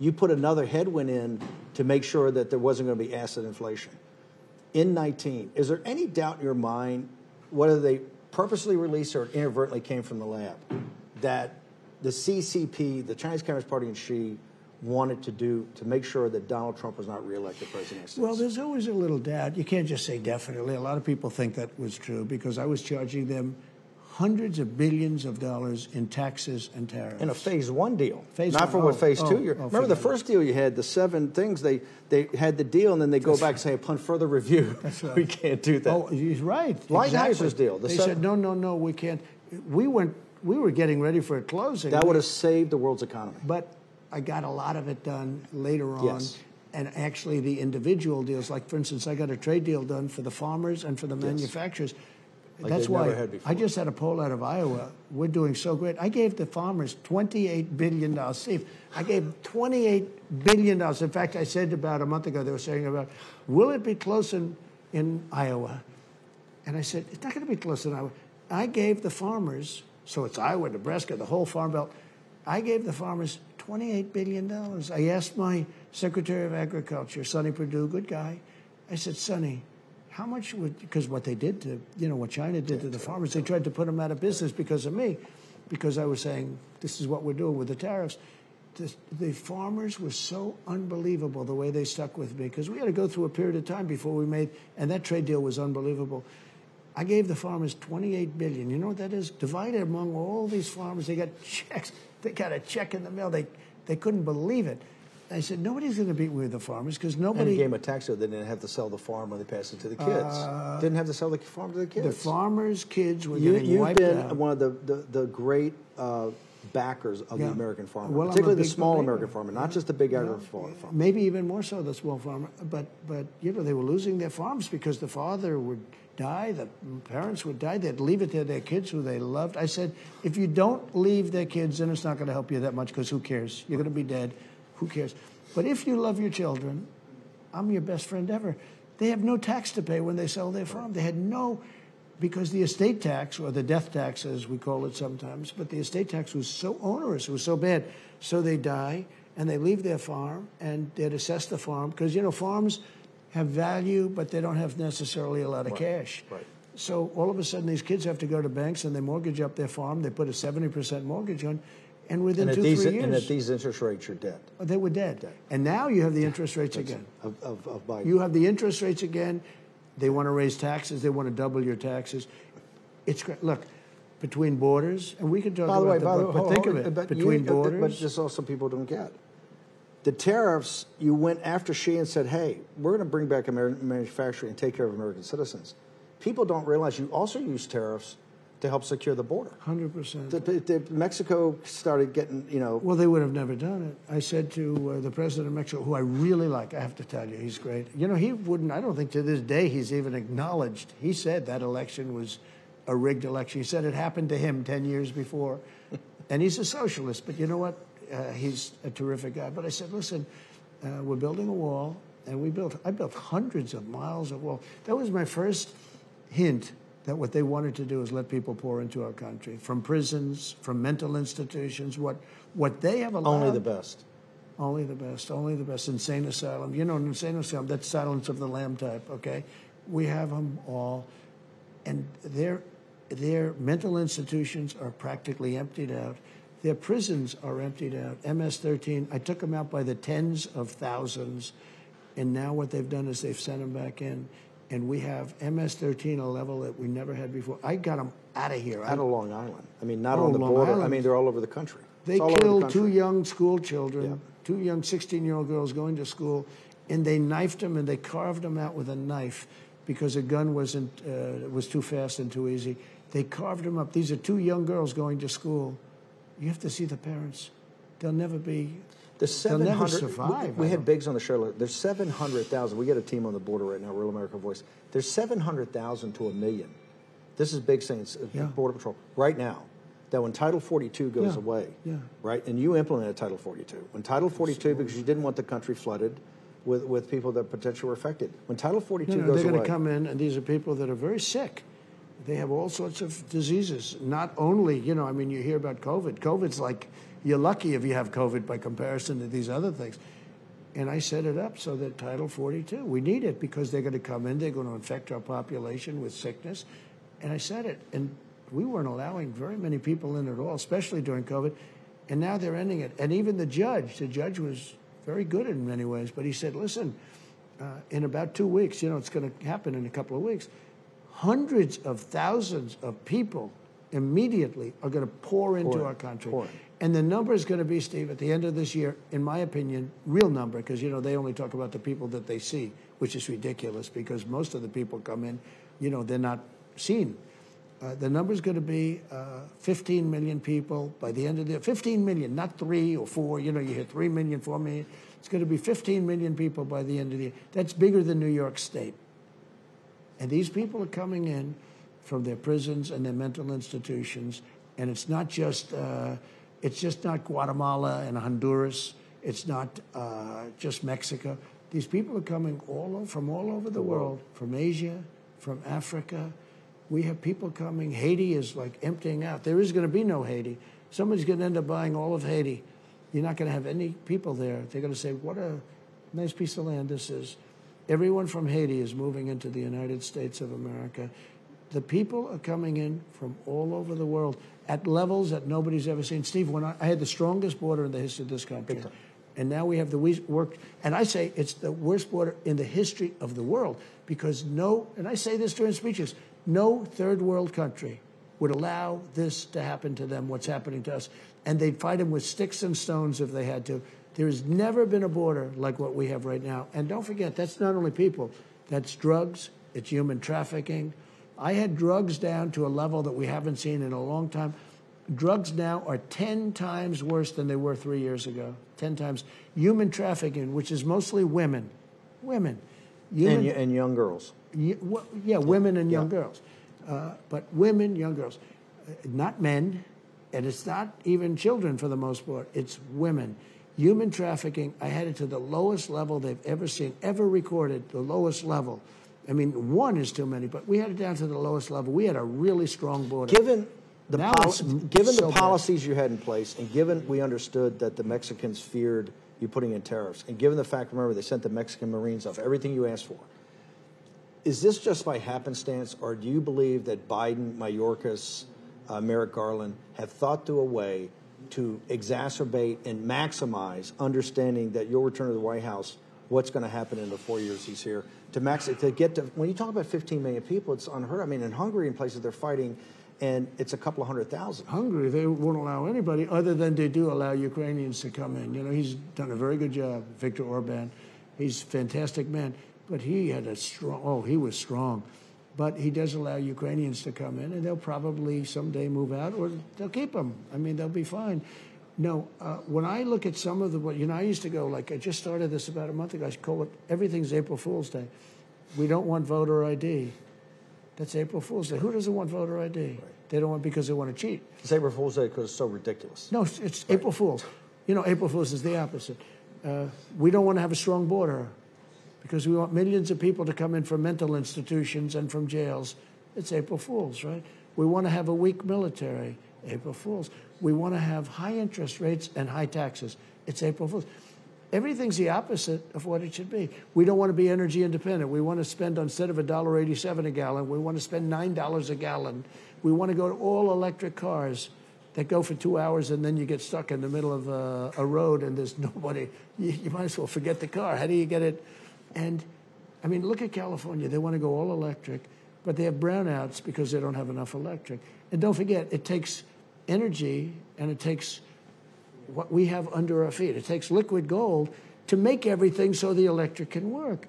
You put another headwind in to make sure that there wasn't going to be asset inflation. In 19, is there any doubt in your mind whether they purposely released or inadvertently came from the lab that the CCP, the Chinese Communist Party, and Xi wanted to do to make sure that Donald Trump was not reelected president of the United States? Well, there's always a little doubt. You can't just say definitely. A lot of people think that was true because I was charging them hundreds of billions of dollars in taxes and tariffs. in a phase one deal, Phase not one. for what Oh, phase oh, two. You're, oh, remember the first deal you had, the seven things they they had the deal, and then they go back and say upon further review, *laughs* right. we can't do that. Oh, he's right. Lighthizer exactly. deal, the They seven- said no, no, no, we can't. We went. We were getting ready for a closing. that would have saved the world's economy. But I got a lot of it done later on. Yes. And actually, the individual deals, like for instance, I got a trade deal done for the farmers and for the manufacturers. Like That's why never had before. I just had a poll out of Iowa. We're doing so great. I gave the farmers $28 billion. Steve, I gave $28 billion. In fact, I said about a month ago, they were saying about, will it be close in, in Iowa? And I said, it's not going to be close in Iowa. I gave the farmers, so it's Iowa, Nebraska, the whole farm belt, I gave the farmers $28 billion. I asked my Secretary of Agriculture, Sonny Perdue, good guy, I said, Sonny, how much would, because what they did to, you know, what China did to the farmers, they tried to put them out of business because of me, because I was saying, this is what we're doing with the tariffs. The, the farmers were so unbelievable the way they stuck with me because we had to go through a period of time before we made, and that trade deal was unbelievable. I gave the farmers 28 billion. You know what that is? Divided among all these farmers, they got checks. They got a check in the mail. They they couldn't believe it. I said nobody's going to beat with the farmers because And nobody. gave them a tax deal. They didn't have to sell the farm when they passed it to the kids. didn't have to sell the farm to the kids. Uh, the farmers' kids were you, getting you've wiped been out. one of the the, the great uh, backers of Yeah. the American farmer, Well, particularly the small. American farmer, not just the big Yeah. agricultural farmer. Maybe even more so the small farmer. But but you know they were losing their farms because the father would die, the parents would die. They'd leave it to their kids who they loved. I said, if you don't leave their kids, then it's not going to help you that much because who cares? You're going to be dead. Who cares? But if you love your children, I'm your best friend ever. They have no tax to pay when they sell their farm. They had no, because the estate tax, or the death tax as we call it sometimes, but the estate tax was so onerous, it was so bad. So they die and they leave their farm and they'd assess the farm because, you know, farms have value, but they don't have necessarily a lot of cash. right. So all of a sudden, these kids have to go to banks and they mortgage up their farm. They put a 70% mortgage on. And within and two, these, three years, and at these interest rates, you're dead. Oh, they were dead. And now you have the interest rates again. Of, of, of Biden. You have the interest rates again. They want to raise taxes. They want to double your taxes. It's great. Look, between borders, and we can talk by the about way, the by the book, way, but think of it. but between you, borders, But just also people don't get. The tariffs, you went after Xi and said, hey, we're going to bring back American manufacturing and take care of American citizens. People don't realize you also use tariffs to help secure the border. hundred percent. The, the, the Mexico started getting, you know, Well, they would have never done it. I said to uh, the president of Mexico, who I really like, I have to tell you, he's great. You know, he wouldn't, I don't think to this day he's even acknowledged. He said that election was a rigged election. He said it happened to him 10 years before. and he's a socialist, but you know what? Uh, he's a terrific guy. But I said, listen, uh, we're building a wall, and we built, I built hundreds of miles of wall. That was my first hint that what they wanted to do is let people pour into our country from prisons, from mental institutions. What what they have allowed only the best. only the best, only the best. Insane asylum, you know, an insane asylum. That's Silence of the Lamb type. Okay, we have them all, and their their mental institutions are practically emptied out. Their prisons are emptied out. MS-13, I took them out by the tens of thousands, and now what they've done is they've sent them back in, and we have MS-13 a level that we never had before. I got them out of here. Out of Long Island. I mean, not Oh, on the Long border. I mean, they're all over the country. They the killed country. two young school children, Yeah. two young 16 year old girls going to school, and they knifed them and they carved them out with a knife because a gun wasn't uh, was too fast and too easy. They carved them up. These are two young girls going to school. You have to see the parents. They'll never be. Never 700. survive. We, we had Biggs on the show. There's 700,000. We got a team on the border right now, Real America Voice. There's 700,000 to a million. This is Big saying, Yeah. Border Patrol, right now, that when Title 42 goes Yeah. away, Yeah. right, and you implemented Title 42. When Title 42, because you didn't want the country flooded with, with people that potentially were affected. When Title 42 No, no, goes they're going to come in, and these are people that are very sick. They have all sorts of diseases. Not only, you know, I mean, you hear about COVID. COVID's like you're lucky if you have COVID by comparison to these other things. And I set it up so that Title 42, we need it because they're going to come in, they're going to infect our population with sickness. And I said it. And we weren't allowing very many people in at all, especially during COVID. And now they're ending it. And even the judge, the judge was very good in many ways, but he said, listen, uh, in about two weeks, you know, it's going to happen in a couple of weeks, hundreds of thousands of people immediately are going to pour into in, our country. pour. And the number is going to be, Steve, at the end of this year, in my opinion, real number, because, you know, they only talk about the people that they see, which is ridiculous because most of the people come in, you know, they're not seen. Uh, the number is going to be uh, 15 million people by the end of the year. 15 million, not three or four. You know, you hear 3 million, 4 million. It's going to be 15 million people by the end of the year. That's bigger than New York State. And these people are coming in from their prisons and their mental institutions. And it's not just, uh, it's just not Guatemala and Honduras. It's not uh, just Mexico. These people are coming all over, from all over the world, from Asia, from Africa. We have people coming. Haiti is like emptying out. There is going to be no Haiti. Somebody's going to end up buying all of Haiti. You're not going to have any people there. They're going to say, what a nice piece of land this is. Everyone from Haiti is moving into the United States of America. The people are coming in from all over the world at levels that nobody's ever seen. Steve, when I, I had the strongest border in the history of this country, and now we have the we- work, and I say it's the worst border in the history of the world because no, and I say this during speeches, no third world country would allow this to happen to them, what's happening to us. And they'd fight them with sticks and stones if they had to. There has never been a border like what we have right now. And don't forget, that's not only people, that's drugs, it's human trafficking. I had drugs down to a level that we haven't seen in a long time. Drugs now are 10 times worse than they were three years ago. 10 times. Human trafficking, which is mostly women. Women. Human, and, and young girls. Ye- wh- yeah, women and young girls. Uh, but women, young girls. Uh, Not men, and it's not even children for the most part. It's women. Human trafficking, I had it to the lowest level they've ever seen, ever recorded, the lowest level. I mean, one is too many, but we had it down to the lowest level. We had a really strong border. Given the poli- given so the bad. policies you had in place, and given we understood that the Mexicans feared you putting in tariffs, and given the fact, remember, they sent the Mexican Marines off, everything you asked for. Is this just by happenstance, or do you believe that Biden, Mayorkas, uh, Merrick Garland have thought through a way to exacerbate and maximize understanding that your return to the White House, what's going to happen in the four years he's here, to max to get to when you talk about 15 million people, it's unheard. I mean, in Hungary and places they're fighting, and it's a couple of hundred thousand. Hungary, they won't allow anybody other than they do allow Ukrainians to come in. You know, he's done a very good job, Viktor Orban. He's a fantastic man, but he had a strong. Oh, he was strong. But he does allow Ukrainians to come in, and they'll probably someday move out, or they'll keep them. I mean, they'll be fine. No, uh, when I look at some of the, you know, I used to go like I just started this about a month ago. I call it everything's April Fool's Day. We don't want voter ID. That's April Fool's Day. Who doesn't want voter ID? Right. They don't want because they want to cheat. It's April Fool's Day because it's so ridiculous. No, it's, it's right. April Fool's. You know, April Fool's is the opposite. Uh, we don't want to have a strong border because we want millions of people to come in from mental institutions and from jails. It's April Fool's, right? We want to have a weak military. April Fool's. We want to have high interest rates and high taxes. It's April Fool's. Everything's the opposite of what it should be. We don't want to be energy independent. We want to spend instead of $1.87 a gallon, we want to spend $9 a gallon. We want to go to all electric cars that go for two hours and then you get stuck in the middle of a, a road and there's *laughs* nobody. You, you, might as well forget the car. How do you get it? And I mean, look at California. They want to go all electric, but they have brownouts because they don't have enough electric. And don't forget, it takes energy and it takes what we have under our feet. It takes liquid gold to make everything so the electric can work.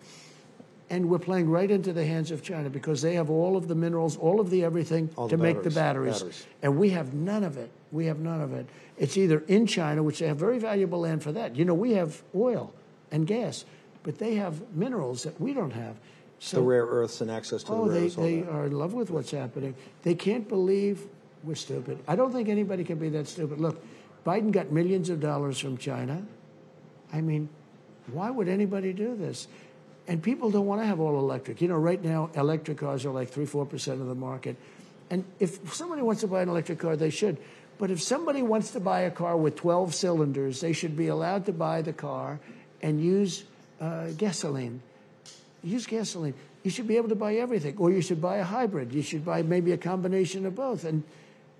And we're playing right into the hands of China because they have all of the minerals, all of the everything all to the make the batteries. batteries. And we have none of it. We have none of it. It's either in China, which they have very valuable land for that. You know, we have oil and gas, but they have minerals that we don't have. So, the rare earths and access to oh, the they, rare they are in love with what's happening. They can't believe we're stupid. I don't think anybody can be that stupid. Look, Biden got millions of dollars from China. I mean, why would anybody do this? And people don't want to have all electric. You know, right now, electric cars are like 3 4% of the market. And if somebody wants to buy an electric car, they should. But if somebody wants to buy a car with 12 cylinders, they should be allowed to buy the car and use uh, gasoline. Use gasoline. You should be able to buy everything. Or you should buy a hybrid. You should buy maybe a combination of both. And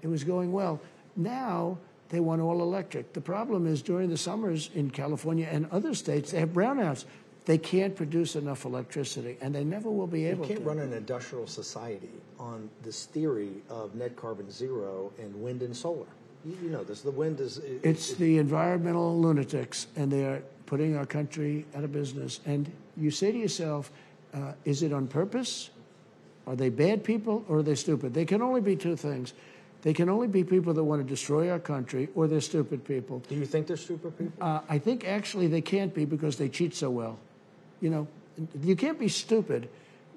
it was going well. Now, they want all electric. The problem is during the summers in California and other states, they have brownouts. They can't produce enough electricity, and they never will be able to. You can't to. run an industrial society on this theory of net carbon zero and wind and solar. You, you know this. The wind is. It, it's it, the environmental lunatics, and they are putting our country out of business. And you say to yourself, uh, is it on purpose? Are they bad people or are they stupid? They can only be two things. They can only be people that want to destroy our country, or they're stupid people. Do you think they're stupid people? Uh, I think actually they can't be because they cheat so well. You know, you can't be stupid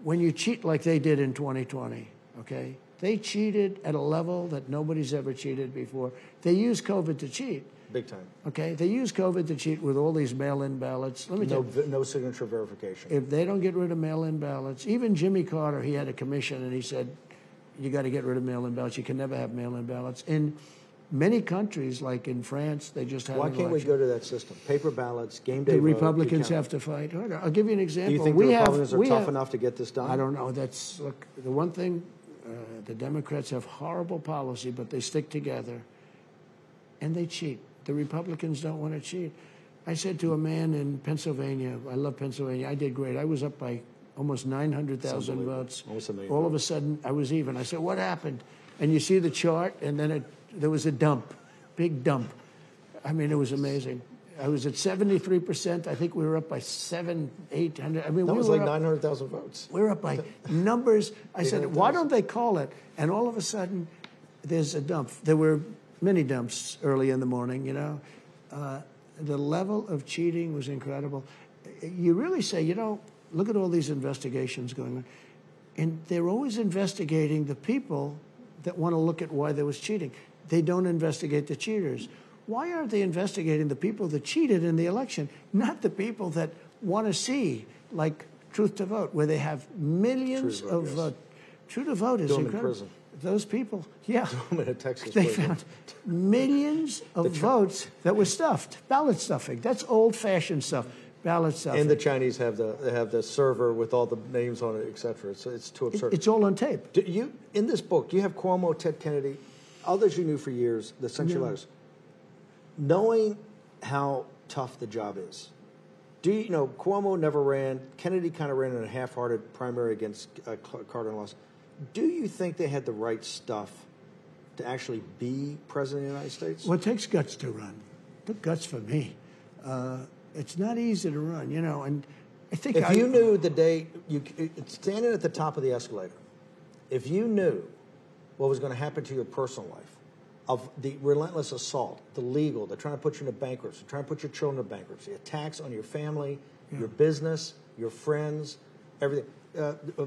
when you cheat like they did in 2020. Okay, they cheated at a level that nobody's ever cheated before. They used COVID to cheat. Big time. Okay, they use COVID to cheat with all these mail-in ballots. Let me no, tell you, no signature verification. If they don't get rid of mail-in ballots, even Jimmy Carter, he had a commission and he said you got to get rid of mail-in ballots. You can never have mail-in ballots. In many countries, like in France, they just have. Why can't election. we go to that system? Paper ballots, game day. The vote, Republicans have to fight harder. I'll give you an example. Do you think we the Republicans have, are tough have, enough to get this done? I don't know. That's look. The one thing, uh, the Democrats have horrible policy, but they stick together, and they cheat. The Republicans don't want to cheat. I said to a man in Pennsylvania, I love Pennsylvania. I did great. I was up by almost 900,000 votes. All of a sudden, I was even. I said, What happened? And you see the chart, and then it, there was a dump, big dump. I mean, it was amazing. I was at 73%. I think we were up by seven, 800. I mean, that we was were like 900,000 votes. We were up by numbers. I said, *laughs* why don't they call it? And all of a sudden, there's a dump. There were many dumps early in the morning, you know. Uh, the level of cheating was incredible. You really say, you know, look at all these investigations going on. And they're always investigating the people that want to look at why there was cheating. They don't investigate the cheaters. Why aren't they investigating the people that cheated in the election, not the people that want to see, like True the Vote, where they have millions True vote, of yes. uh, True the Vote is Do 'em in incredible. Those people, yeah, Texas they found millions of votes that were stuffed, ballot stuffing. That's old-fashioned stuff, ballot stuffing. And the Chinese have the they have the server with all the names on it, et cetera. It's, it's too absurd. it's all on tape. Do you in this book? You have Cuomo, Ted Kennedy, others you knew for years that sent you No. letters. knowing how tough the job is, do you, you know Cuomo never ran? Kennedy kind of ran in a half-hearted primary against uh, Carter and lost. Do you think they had the right stuff to actually be president of the United States? Well, it takes guts to run. Took guts for me. Uh, it's not easy to run, you know. And I think if I, you knew the day you standing at the top of the escalator, if you knew what was going to happen to your personal life, of the relentless assault, the legal, they're trying to put you into bankruptcy, trying to put your children into bankruptcy, attacks on your family, Yeah. your business, your friends, everything. Uh, uh,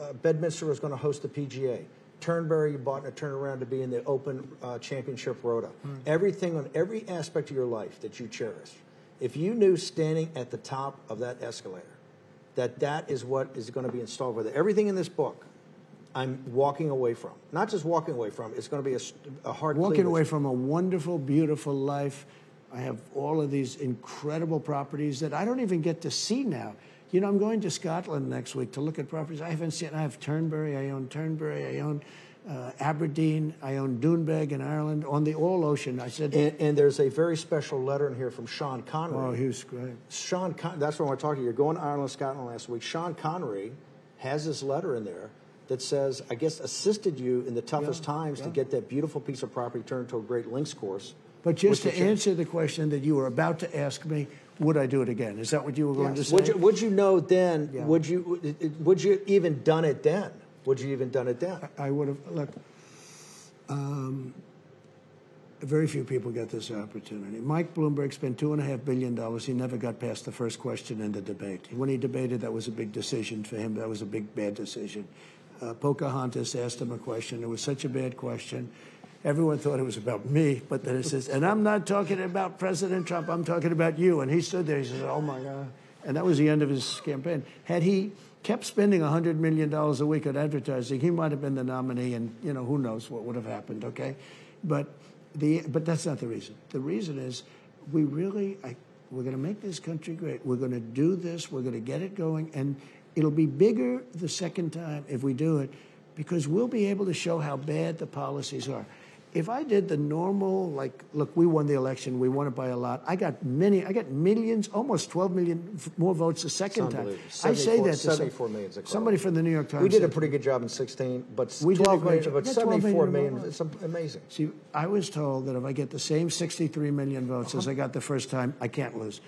uh, Bedminster was going to host the PGA. Turnberry, you bought and turned around to be in the Open uh, Championship rota. Everything on every aspect of your life that you cherish. If you knew standing at the top of that escalator that that is what is going to be installed with it, everything in this book, I'm walking away from. Not just walking away from. It's going to be a, a hard walking away from a wonderful, beautiful life. I have all of these incredible properties that I don't even get to see now. You know, I'm going to Scotland next week to look at properties I haven't seen. I have Turnberry, I own Turnberry, I own uh, Aberdeen, I own Doonbeg in Ireland on the All Ocean. I said, And, and there's a very special letter in here from Sean Connery. oh, he was great. Sean, Con- that's what I want to talk to you. You're going to Ireland, Scotland last week. Sean Connery has this letter in there that says, I guess, assisted you in the toughest Yeah, times to get that beautiful piece of property turned into a great links course. But just to answer the question that you were about to ask me, would I do it again? Is that what you were going to say? Would you, would you know then? Yeah. Would you would you even done it then? Would you even done it then? I would have look. Um, very few people get this opportunity. Mike Bloomberg spent two and a half billion dollars. He never got past the first question in the debate. When he debated, that was a big decision for him. That was a big bad decision. Uh, Pocahontas asked him a question. It was such a bad question. Everyone thought it was about me, but then it says, and I'm not talking about President Trump. I'm talking about you. And he stood there. He says, "Oh my God." And that was the end of his campaign. Had he kept spending $100 million a week on advertising, he might have been the nominee, and, you know, who knows what would have happened, okay? But, the, but that's not the reason. The reason is we really, I, we're going to make this country great. We're going to do this. We're going to get it going. And it'll be bigger the second time if we do it because we'll be able to show how bad the policies are. If I did the normal, like, look, we won the election, we won it by a lot. I got many, I got millions, almost 12 million more votes the second time. I say that to some- 74 million is somebody from the New York Times. We did a said- pretty good job in 16, but We did a 12 great job. but Yeah, 12 74 million million, it's amazing. See, I was told that if I get the same 63 million votes as I got the first time, I can't lose.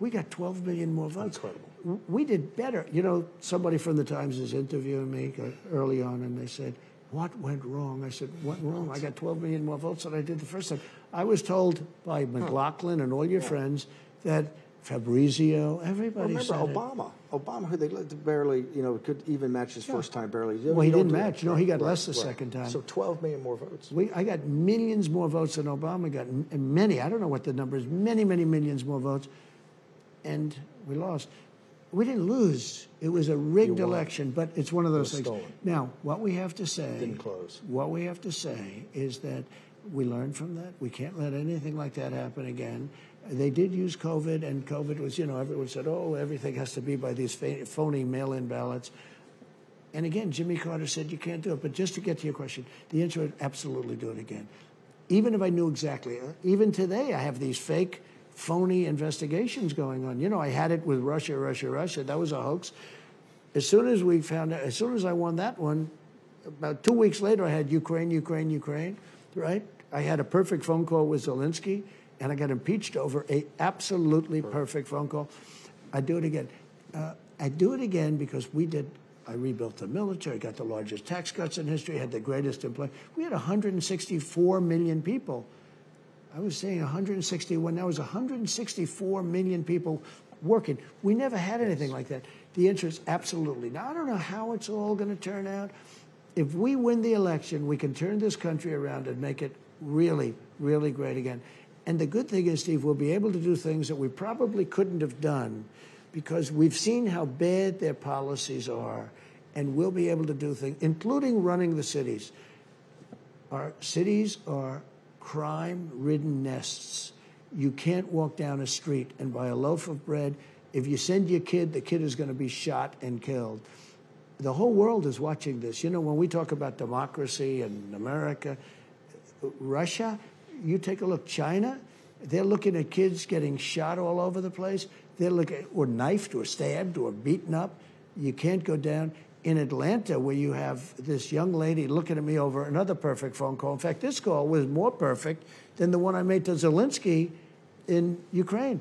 We got 12 million more votes. Incredible. W- We did better. You know, somebody from the Times is interviewing me uh, early on, and they said, What went wrong? I said, What wrong? I got 12 million more votes than I did the first time. I was told by McLaughlin and all your friends that Fabrizio, everybody Remember said it. Obama? Obama, who they barely, you know, could even match his first time barely. Did. Well, he didn't do that. match. No, he got Right, less the right. second time. So 12 million more votes. We, I got millions more votes than Obama got, and many, I don't know what the number is, many, many millions more votes, and we lost. We didn't lose. It was a rigged You won. election, but it's one of those was things. stolen. Now, what we have to say, Didn't close. what we have to say is that we learned from that. We can't let anything like that happen again. They did use COVID, and COVID was, you know, everyone said, oh, everything has to be by these fa- phony mail in ballots. And again, Jimmy Carter said you can't do it. But just to get to your question, the answer is absolutely do it again. Even if I knew exactly, uh, even today, I have these fake, phony investigations going on. You know, I had it with Russia, Russia, Russia. That was a hoax. As soon as we found out, as soon as I won that one, about two weeks later, I had Ukraine, Ukraine, Ukraine, right? I had a perfect phone call with Zelensky, and I got impeached over a absolutely perfect phone call. I do it again. Uh, I do it again because we did. I rebuilt the military, got the largest tax cuts in history, had the greatest employment. We had 164 million people. I was saying 161. Now was 164 million people working. We never had anything like that. The answer is absolutely. Now I don't know how it's all going to turn out. If we win the election, we can turn this country around and make it really, really great again. And the good thing is, Steve, we'll be able to do things that we probably couldn't have done because we've seen how bad their policies are, and we'll be able to do things, including running the cities. Our cities are crime ridden nests. You can't walk down a street and buy a loaf of bread. If you send your kid, the kid is going to be shot and killed. The whole world is watching this. You know, when we talk about democracy and America, Russia, you take a look, China, They're looking at kids getting shot all over the place. They're looking, or knifed, or stabbed, or beaten up. You can't go down. In Atlanta, where you have this young lady looking at me over another perfect phone call. In fact, this call was more perfect than the one I made to Zelensky in Ukraine.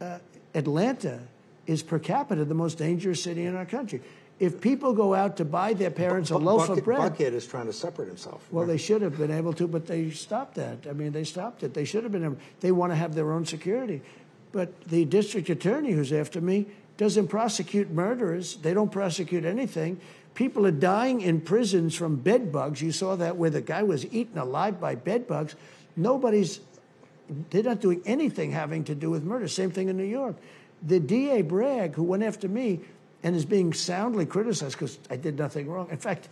Uh, Atlanta is per capita the most dangerous city in our country. If people go out to buy their parents a loaf Bucket, of bread, Buckhead is trying to separate himself. well, they should have been able to, but they stopped that. I mean, they stopped it. They should have been. They want to have their own security, but the district attorney who's after me doesn't prosecute murderers. They don't prosecute anything. People are dying in prisons from bed bugs. You saw that where the guy was eaten alive by bed bugs. Nobody's. They're not doing anything having to do with murder. Same thing in New York. The DA Bragg, who went after me and is being soundly criticized because I did nothing wrong. In fact,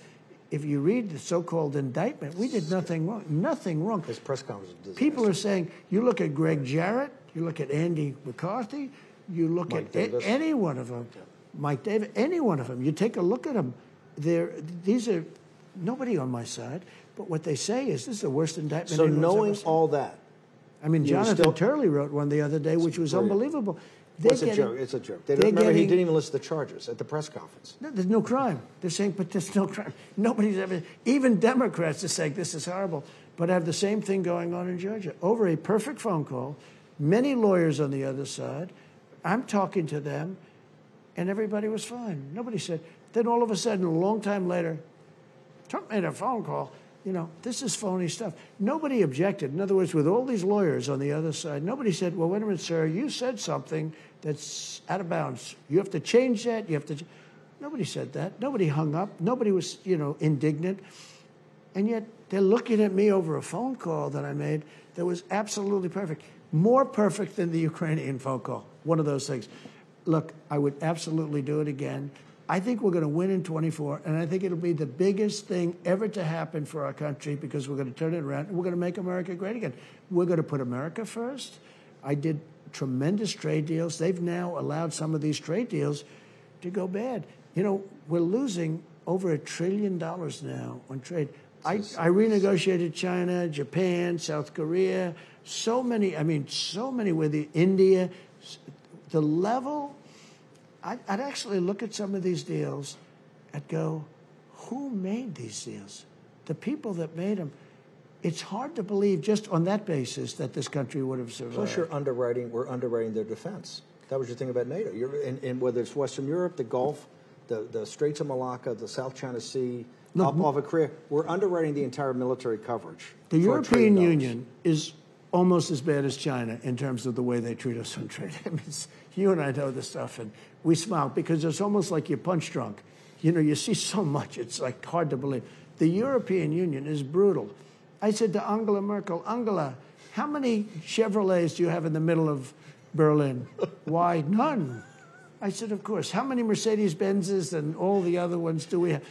if you read the so-called indictment, we did nothing wrong. Nothing wrong. His press conference. People are saying, you look at Gregg Jarrett, you look at Andy McCarthy, you look Mike at Davis. any one of them, Mike Davis, any one of them. You take a look at them. They're, these are nobody on my side, but what they say is this is the worst indictment. So knowing all that, I mean, Jonathan still- Turley wrote one the other day, which was brilliant. unbelievable. Well, it's They're a joke. It's a joke. They don't, remember, he didn't even list the charges at the press conference. no, there's no crime. They're saying, but there's no crime. *laughs* Nobody's ever, even Democrats are saying this is horrible. But I have the same thing going on in Georgia. Over a perfect phone call, many lawyers on the other side. I'm talking to them, and everybody was fine. Nobody said. Then all of a sudden, a long time later, Trump made a phone call. You know, this is phony stuff. Nobody objected. In other words, with all these lawyers on the other side, nobody said, well, wait a minute, sir, you said something that's out of bounds. You have to change that. You have to. ch-" Nobody said that. Nobody hung up. Nobody was, you know, indignant. And yet they're looking at me over a phone call that I made that was absolutely perfect. More perfect than the Ukrainian phone call. One of those things. Look, I would absolutely do it again. I think we're going to win in 24, and I think it'll be the biggest thing ever to happen for our country because we're going to turn it around and we're going to make America great again. We're going to put America first. I did tremendous trade deals. They've now allowed some of these trade deals to go bad. You know, we're losing over a trillion dollars now on trade. I, I renegotiated China, Japan, South Korea, so many, I mean, so many with the India. The level, I'd, I'd actually look at some of these deals and go, who made these deals? The people that made them. It's hard to believe just on that basis that this country would have survived. Plus, you're underwriting. We're underwriting their defense. That was your thing about NATO. You're in, in whether it's Western Europe, the Gulf, the, the Straits of Malacca, the South China Sea, Look, up off of Korea. We're underwriting the entire military coverage. The European. Union is almost as bad as China in terms of the way they treat us on trade. *laughs* I mean, you and I know this stuff, and we smile because it's almost like you're punch drunk. You know, you see so much, it's like hard to believe. The European Union is brutal. I said to Angela Merkel, Angela, how many Chevrolets do you have in the middle of Berlin? *laughs* Why, none. I said, of course. How many Mercedes Benzes and all the other ones do we have?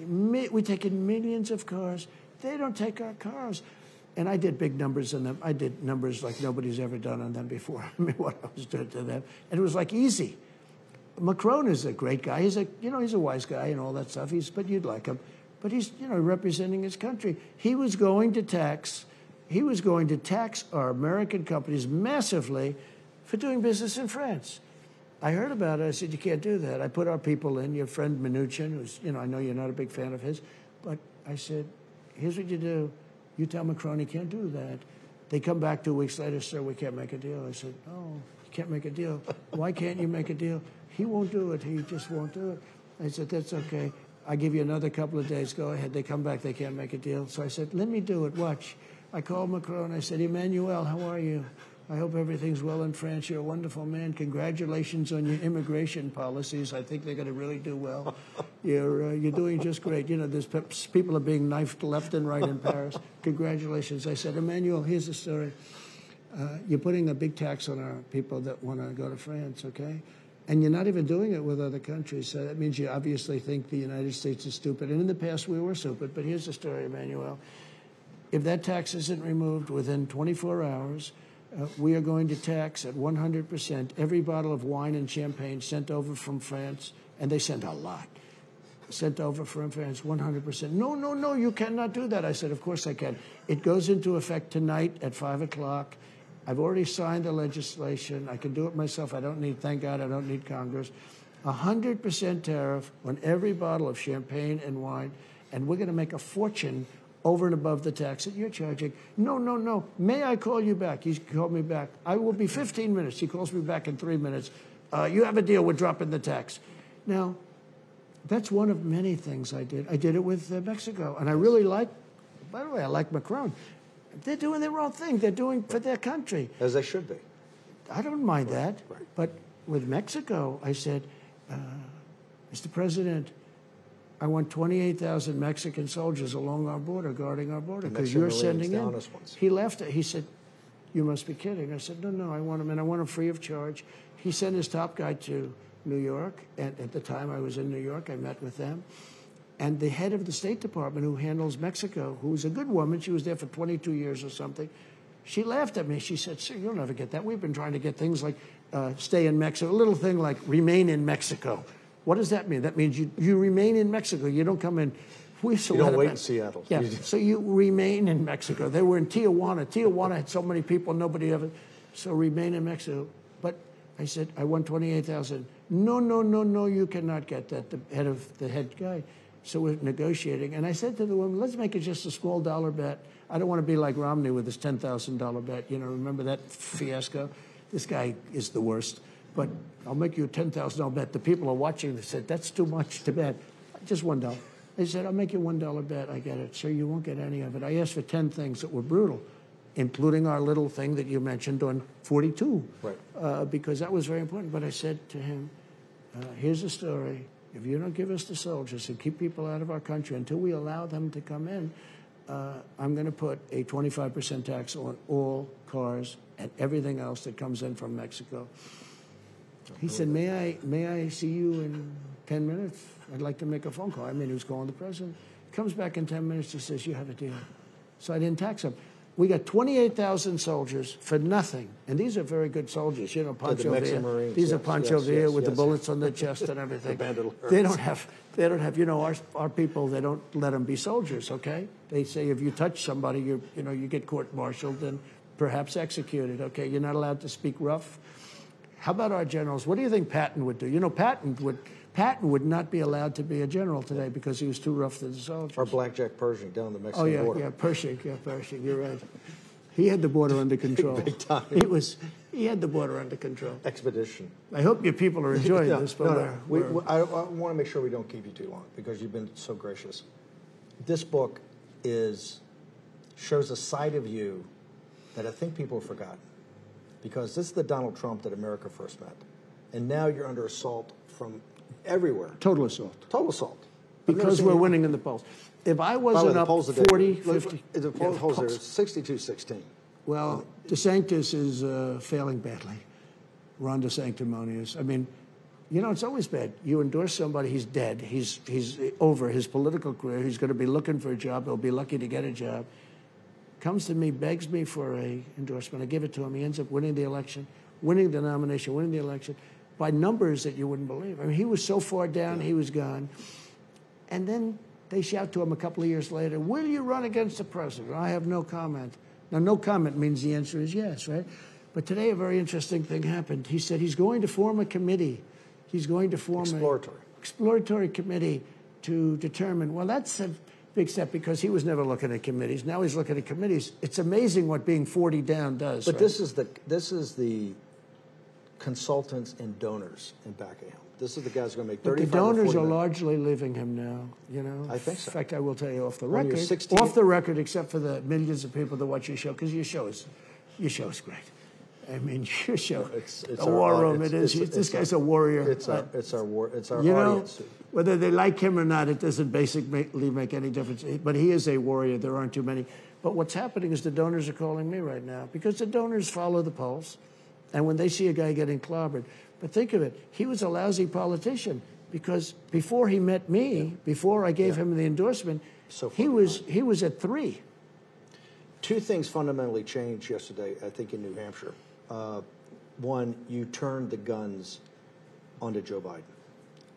We take in millions of cars. They don't take our cars. And I did big numbers on them. I did numbers like nobody's ever done on them before. *laughs* I mean, what I was doing to them. And it was like easy. Macron is a great guy. He's a, you know, he's a wise guy and all that stuff. He's, but you'd like him. But he's, you know, representing his country. He was going to tax, he was going to tax our American companies massively for doing business in France. I heard about it. I said, you can't do that. I put our people in, your friend Mnuchin, who's, you know, I know you're not a big fan of his, but I said, here's what you do. You tell Macron he can't do that. They come back two weeks later, sir, we can't make a deal. I said, oh, you can't make a deal. Why can't you make a deal? He won't do it. He just won't do it. I said, that's okay. I give you another couple of days. Go ahead. They come back. They can't make a deal. So I said, let me do it. Watch. I called Macron. I said, Emmanuel, how are you? I hope everything's well in France. You're a wonderful man. Congratulations on your immigration policies. I think they're going to really do well. *laughs* You're uh, you're doing just great. You know, there's pe- people are being knifed left and right in Paris. Congratulations. I said, Emmanuel, here's the story. Uh, you're putting a big tax on our people that want to go to France, okay? And you're not even doing it with other countries. So that means you obviously think the United States is stupid. And in the past, we were stupid. But here's the story, Emmanuel. If that tax isn't removed within 24 hours, uh, we are going to tax at 100% every bottle of wine and champagne sent over from France, and they sent a lot. Sent over from France, 100%. No, no, no, you cannot do that. I said, Of course I can. It goes into effect tonight at 5 o'clock. I've already signed the legislation. I can do it myself. I don't need, thank God, I don't need Congress. 100% tariff on every bottle of champagne and wine, and we're going to make a fortune over and above the tax that you're charging. No, no, no. May I call you back? He called me back. I will be 15 minutes. He calls me back in three minutes. Uh, you have a deal. We're dropping the tax. Now, that's one of many things I did. I did it with uh, Mexico, and I really like. By the way, I like Macron. They're doing their own thing. They're doing for their country. As they should be. I don't mind that. Right. But with Mexico, I said, uh, Mr. President, I want 28,000 Mexican soldiers along our border, guarding our border, because you're Marines, sending in. He left it. He said, You must be kidding. I said, No, no, I want them, and I want them free of charge. He sent his top guy to New York, and at the time I was in New York, I met with them. And the head of the State Department, who handles Mexico, who's a good woman, she was there for 22 years or something, she laughed at me. She said, Sir, you'll never get that. We've been trying to get things like uh, stay in Mexico, a little thing like remain in Mexico. What does that mean? That means you, you remain in Mexico. You don't come in. We You don't wait in Seattle. Yeah. So you remain in Mexico. They were in Tijuana. Tijuana had so many people, nobody ever. So remain in Mexico. But I said, I want 28,000. No, no, no, no, you cannot get that, the head of the head guy. So we're negotiating. And I said to the woman, let's make it just a small dollar bet. I don't want to be like Romney with his $10,000 bet. You know, remember that fiasco? This guy is the worst. But I'll make you a $10,000 bet. The people are watching. They said, that's too much to bet. Just one dollar. They said, I'll make you one dollar bet. I get it. So you won't get any of it. I asked for 10 things that were brutal, including our little thing that you mentioned on 42. Right. Uh, because that was very important. But I said to him, uh, here's the story. If you don't give us the soldiers and keep people out of our country until we allow them to come in, uh, I'm going to put a 25% tax on all cars and everything else that comes in from Mexico. He said, "May I, may I see you in 10 minutes? I'd like to make a phone call." I mean, he was calling the president. Comes back in 10 minutes. He says, "You have a deal." So I didn't tax him. We got 28,000 soldiers for nothing, and these are very good soldiers. You know, Pancho Mexican Villa. Marines, These are Pancho yes, Villa yes, with the bullets on their chest and everything. *laughs* The they don't have. They don't have. You know, our our people. They don't let them be soldiers. Okay. They say if you touch somebody, you you know you get court-martialed and perhaps executed. Okay. You're not allowed to speak rough. How about our generals? What do you think Patton would do? You know, Patton would Patton would not be allowed to be a general today because he was too rough to the soldiers. Or Blackjack Pershing down the Mexican Oh yeah, border. yeah, Pershing, yeah, Pershing. You're right. He had the border under *laughs* control. Big time. He was. He had the border under control. Expedition. I hope your people are enjoying *laughs* no, this. But no, no. we're- We, we're- I, I want to make sure we don't keep you too long because you've been so gracious. This book is shows a side of you that I think people have forgotten because this is the Donald Trump that America first met, and now you're under assault from everywhere. total assault. Total assault. Because we're winning in the polls. If I By the way, wasn't up polls today- 40, look, 50, The poll- yeah, polls are polls. 62-16. Well, DeSantis is uh, failing badly. Ron DeSanctimonious. I mean, you know, it's always bad. You endorse somebody, he's dead. He's he's over his political career. He's going to be looking for a job. He'll be lucky to get a job. Comes to me, begs me for a endorsement. I give it to him. He ends up winning the election, winning the nomination, winning the election by numbers that you wouldn't believe. I mean, he was so far down, he was gone. And then they shout to him a couple of years later, Will you run against the president? I have no comment. Now, no comment means the answer is yes, right? But today, a very interesting thing happened. He said he's going to form a committee. He's going to form an Exploratory. a exploratory committee to determine. Well, that's a step because he was never looking at committees. Now he's looking at committees. It's amazing what being 40 down does. But right? this is the this is the consultants and donors in back of him. This is the guys going to make But thirty. the donors are largely leaving him now. You know, I think so. In fact, I will tell you off the When record. 16 off the record, except for the millions of people that watch your show, because your show is your show is great. I mean, *laughs* your show, It's, it's the war au- room. it's- it is. it's- this guy's a warrior. It's our Uh, it's our war. It's our you know, whether they like him or not, it doesn't basically make any difference. But he is a warrior. There aren't too many. But what's happening is the donors are calling me right now because the donors follow the polls, and when they see a guy getting clobbered, but think of it, he was a lousy politician because before he met me, before I gave him the endorsement, So he was he was at three. Two things fundamentally changed yesterday. I think in New Hampshire. Uh, one, you turned the guns onto Joe Biden.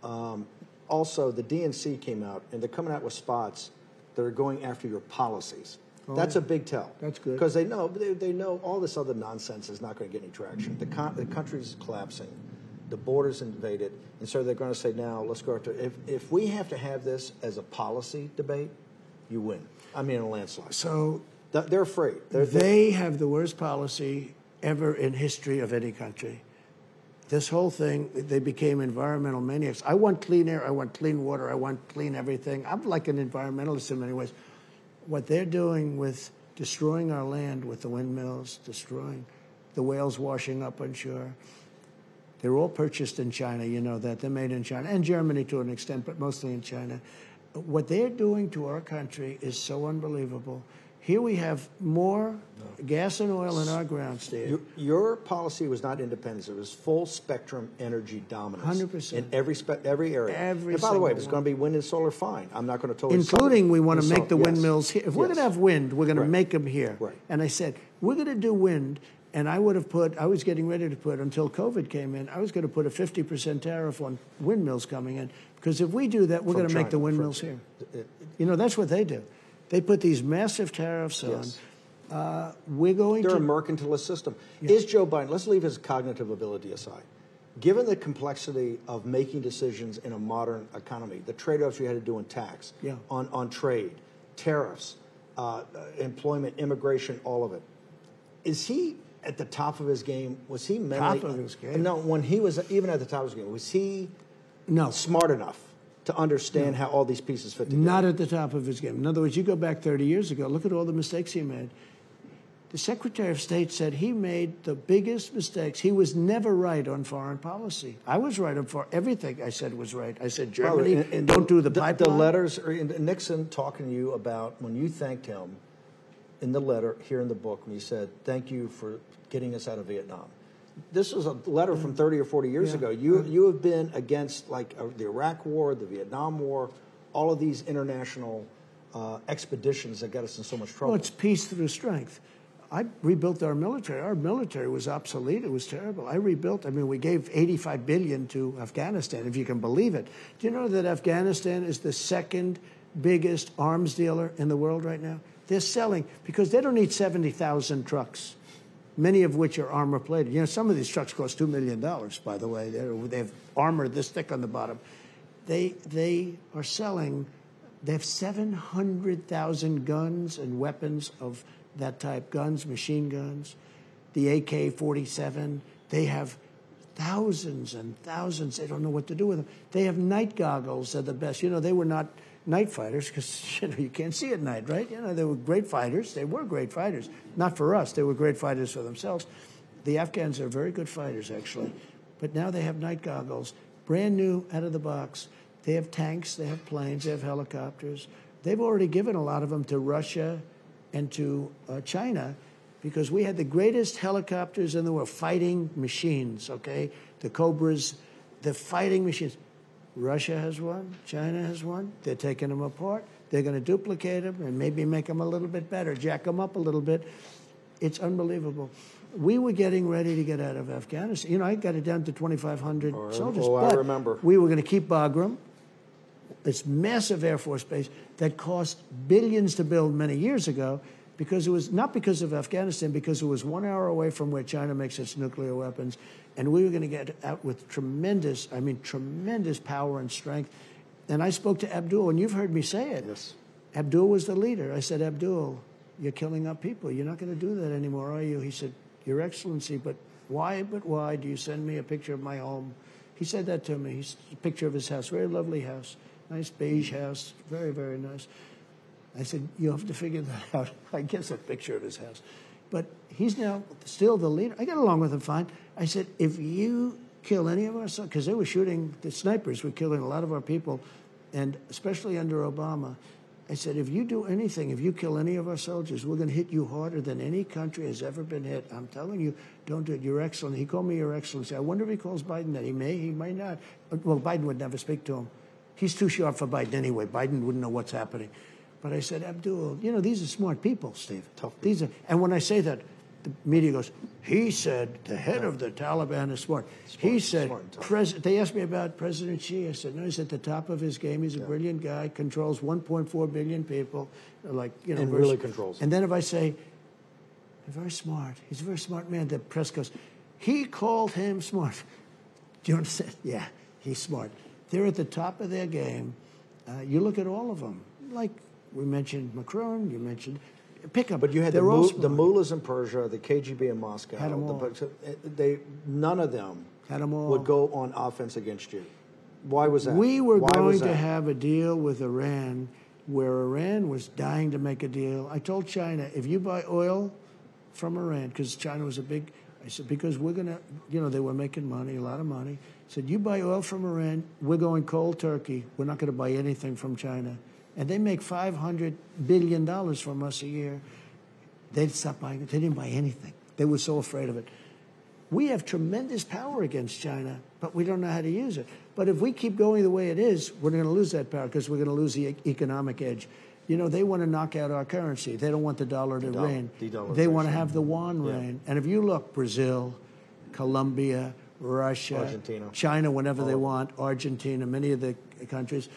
Um, also, the DNC came out, and they're coming out with spots that are going after your policies. That's a big tell. That's good. because they know they, they know all this other nonsense is not going to get any traction. The con- the country's collapsing, the borders invaded, and so they're going to say now let's go after. if if we have to have this as a policy debate, you win. I mean, a landslide. So Th- they're afraid. They're, they have the worst policy ever in history of any country. This whole thing, they became environmental maniacs. I want clean air, I want clean water, I want clean everything. I'm like an environmentalist in many ways. What they're doing with destroying our land with the windmills, destroying the whales washing up on shore, they're all purchased in China, you know that. They're made in China and Germany to an extent, but mostly in China. What they're doing to our country is so unbelievable. Here we have more gas and oil in our ground, state. Your, your policy was not independence; it was full spectrum energy dominance. 100%. in every spe- every area. Every and by the way, if it's going to be wind and solar, fine. I'm not going to totally. Including, we want to make the yes. windmills here. If we're Yes. going to have wind, we're going Right. to make them here. Right. And I said, we're going to do wind. And I would have put, I was getting ready to put, until COVID came in, I was going to put a 50% tariff on windmills coming in. Because if we do that, we're going to make the windmills from- here. You know, that's what they do. They put these massive tariffs Yes. on. Uh, we're going They're to. a mercantilist system. Is Joe Biden? Let's leave his cognitive ability aside. Given the complexity of making decisions in a modern economy, the trade-offs you had to do in tax, Yeah. on on trade, tariffs, uh, uh, employment, immigration, all of it. Is he at the top of his game? Was he mentally Top of his game? No, when he was even at the top of his game, was he no. smart enough to understand how all these pieces fit together? Not at the top of his game. In other words, you go back 30 years ago, look at all the mistakes he made. The Secretary of State said he made the biggest mistakes. He was never right on foreign policy. I was right on for everything I said was right. I said Germany and- and don't do the But The pipeline. letters, or Nixon talking to you about when you thanked him in the letter here in the book when he said, "Thank you for getting us out of Vietnam." This is a letter from 30 or 40 years Yeah. ago. You you have been against like uh, the Iraq War, the Vietnam War, all of these international uh, expeditions that got us in so much trouble. Well, it's peace through strength. I rebuilt our military. Our military was obsolete. It was terrible. I rebuilt. I mean, we gave 85 billion to Afghanistan, if you can believe it. Do you know that Afghanistan is the second biggest arms dealer in the world right now? They're selling because they don't need 70,000 trucks, many of which are armor plated. You know, some of these trucks cost $2 million, by the way. They're, they have armor this thick on the bottom. They, they are selling they have 700,000 guns and weapons of that type guns, machine guns, the AK 47. They have thousands and thousands. They don't know what to do with them. They have night goggles. They're the best. You know, they were not night fighters because *laughs* you know you can't see at night, right? You know, they were great fighters. They were great fighters. Not for us. They were great fighters for themselves. The Afghans are very good fighters, actually. But now they have night goggles, brand new, out of the box. They have tanks, they have planes, they have helicopters. They've already given a lot of them to Russia and to uh, China because we had the greatest helicopters in the world, fighting machines, okay? The Cobras, the fighting machines. Russia has one, China has one. They're taking them apart. They're going to duplicate them and maybe make them a little bit better, jack them up a little bit. It's unbelievable. We were getting ready to get out of Afghanistan. You know, I got it down to 2,500 Oh, soldiers. oh, I but remember. We were going to keep Bagram, this massive Air Force base that cost billions to build many years ago because it was not because of Afghanistan, because it was one hour away from where China makes its nuclear weapons. And we were going to get out with tremendous, I mean, tremendous power and strength. And I spoke to Abdul, and you've heard me say it. Yes. Abdul was the leader. I said, Abdul, you're killing our people. You're not going to do that anymore, are you? He said, Your Excellency, but why, but why do you send me a picture of my home? He said that to me. He's a picture of his house, very lovely house, nice beige house, very, very nice. I said, You have to figure that *laughs* out. I guess a picture of his house. But he's now still the leader. I got along with him fine. I said, If you kill any of our because they were shooting, the snipers were killing a lot of our people, and especially under Obama. I said, if you do anything, if you kill any of our soldiers, we're going to hit you harder than any country has ever been hit. I'm telling you, don't do it. Your Excellency. He called me Your Excellency. I wonder if he calls Biden that. He may, he might not. Well, Biden would never speak to him. He's too sharp for Biden anyway. Biden wouldn't know what's happening. But I said, Abdul, you know, these are smart people, Steve. Tough These are, and when I say that, the media goes, he said the head of the Taliban is smart. he said, smart. Pres- they asked me about President Xi. I said, no, he's at the top of his game. He's a brilliant guy, controls 1.4 billion people, like, you know. And really controls. And then if I say, very smart, he's a very smart man, the press goes, he called him smart. Do you understand? *laughs* Yeah, he's smart. They're at the top of their game. Uh, you look at all of them. Like we mentioned Macron, you mentioned, pick up. But you had the, They're all mul- the mullahs in Persia, the KGB in Moscow. Had 'em the- all. so, uh, they, none of them Had 'em all. would go on offense against you. Why was that? We were Why going to have a deal with Iran where Iran was dying to make a deal. I told China, if you buy oil from Iran, because China was a big, I said, because we're going to, you know, they were making money, a lot of money. I said, you buy oil from Iran, we're going cold turkey. We're not going to buy anything from China. And they make $500 billion from us a year. They'd stop buying it. They didn't buy anything. They were so afraid of it. We have tremendous power against China, but we don't know how to use it. But if we keep going the way it is, we're going to lose that power because we're going to lose the e- economic edge. You know, they want to knock out our currency. They don't want the dollar to Doll- reign. They want to have the yuan Yeah. reign. And if you look, Brazil, Colombia, Russia, Argentina. China, whenever All they want, Argentina, many of the countries.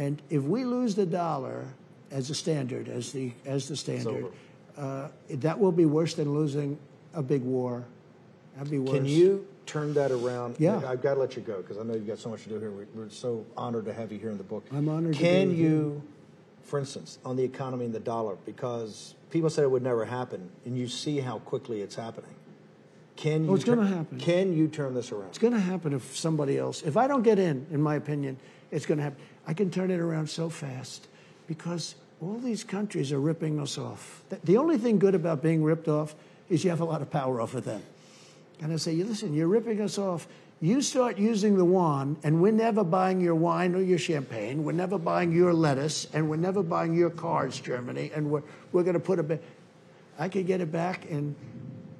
And if we lose the dollar as a standard, as the as the standard, uh, that will be worse than losing a big war. That'd be worse. Can you turn that around? Yeah. I've got to let you go because I know you've got so much to do here. We- We're so honored to have you here in the book. I'm honored to Can you, for instance, on the economy and the dollar, because people said it would never happen, and you see how quickly it's happening. Can you? Oh, it's gonna happen. Can you turn this around? It's going to happen if somebody else. If I don't get in, in my opinion, it's going to happen. I can turn it around so fast because all these countries are ripping us off. The- only thing good about being ripped off is you have a lot of power over them. And I say, listen, you're ripping us off. You start using the yuan, and we're never buying your wine or your champagne. We're never buying your lettuce, and we're never buying your cars, Germany. And we're, we're going to put a bit. I could get it back in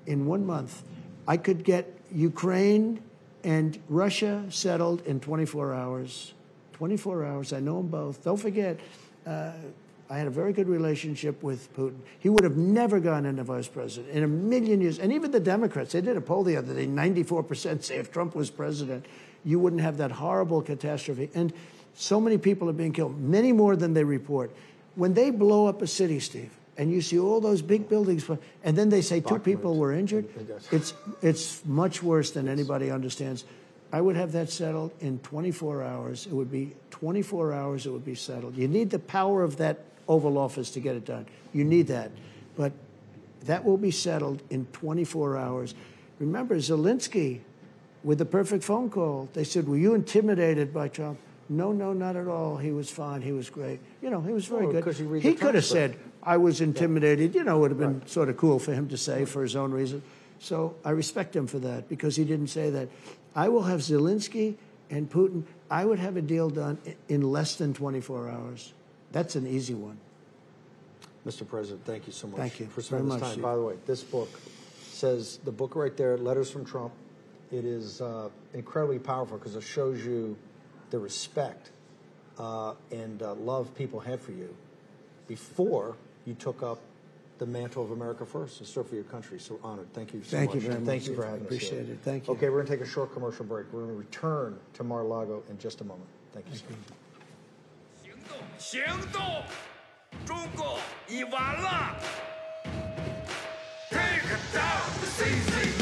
in one month. I could get Ukraine and Russia settled in 24 hours. 24 hours. I know them both. Don't forget, uh, I had a very good relationship with Putin. He would have never gone into vice president in a million years. And even the Democrats, they did a poll the other day 94% say if Trump was president, you wouldn't have that horrible catastrophe. And so many people are being killed, many more than they report. When they blow up a city, Steve, and you see all those big buildings, and then they say two people were injured, it's, it's much worse than anybody understands. I would have that settled in 24 hours. It would be 24 hours, it would be settled. You need the power of that Oval Office to get it done. You need that. But that will be settled in 24 hours. Remember, Zelensky, with the perfect phone call, they said, Were you intimidated by Trump? No, no, not at all. He was fine. He was great. You know, he was very Oh, good. read he could have said, I was intimidated. You know, it would have been sort of cool for him to say for his own reason. So I respect him for that because he didn't say that. I will have Zelensky and Putin. I would have a deal done in less than 24 hours. That's an easy one. Mr. President, thank you so much Thank you for spending this much, time. By the way, this book says the book right there, Letters from Trump. It is uh, incredibly powerful because it shows you the respect uh, and uh, love people had for you before you took up the mantle of America First and stood for your country. So honored. Thank you so Thank much. you very And Thank much, you for Steve. having Appreciate us. here. it. Thank you. Okay, we're going to take a short commercial break. We're going to return to Mar-a-Lago in just a moment. Thank you. so much. 行动！中共已完了！Take down the CCP！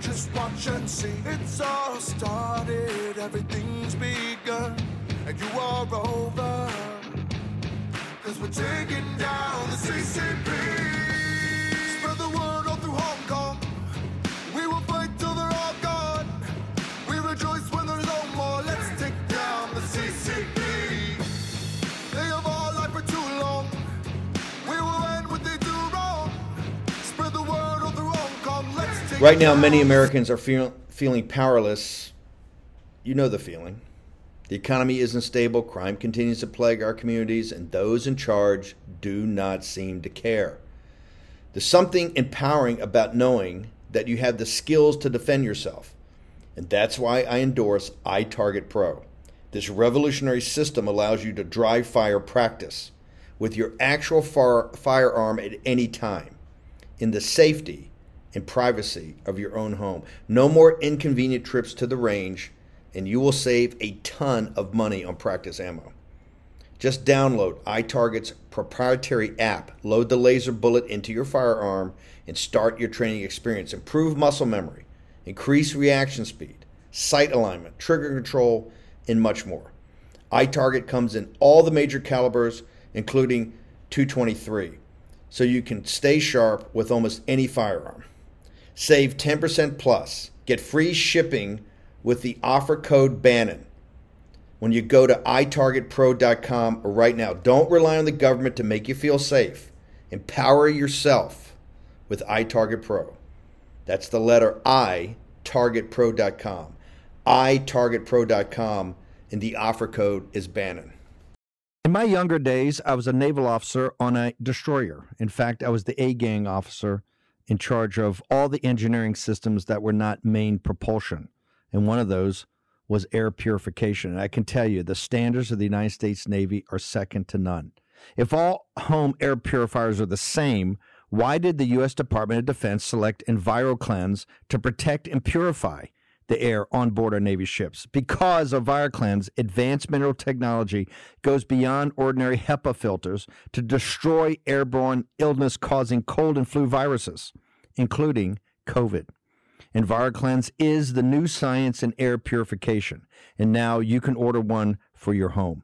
Just watch and see. It's all started, everything's begun, and you are over. Cause we're taking down the CCP. Right now, many Americans are feel, feeling powerless. You know the feeling. The economy isn't stable, crime continues to plague our communities, and those in charge do not seem to care. There's something empowering about knowing that you have the skills to defend yourself. And that's why I endorse iTarget Pro. This revolutionary system allows you to dry fire practice with your actual far, firearm at any time in the safety and privacy of your own home. No more inconvenient trips to the range, and you will save a ton of money on practice ammo. Just download iTarget's proprietary app, load the laser bullet into your firearm, and start your training experience. Improve muscle memory, increase reaction speed, sight alignment, trigger control, and much more. iTarget comes in all the major calibers, including 223, so you can stay sharp with almost any firearm. Save 10% plus. Get free shipping with the offer code Bannon when you go to itargetpro.com right now. Don't rely on the government to make you feel safe. Empower yourself with iTarget Pro. That's the letter I, targetpro.com. itargetpro.com, and the offer code is Bannon. In my younger days, I was a naval officer on a destroyer. In fact, I was the A gang officer in charge of all the engineering systems that were not main propulsion. And one of those was air purification. And I can tell you, the standards of the United States Navy are second to none. If all home air purifiers are the same, why did the U.S. Department of Defense select EnviroKlenz to protect and purify the air on board our Navy ships? Because EnviroKlenz advanced mineral technology goes beyond ordinary HEPA filters to destroy airborne illness causing cold and flu viruses, including COVID. And EnviroKlenz is the new science in air purification, and now you can order one for your home.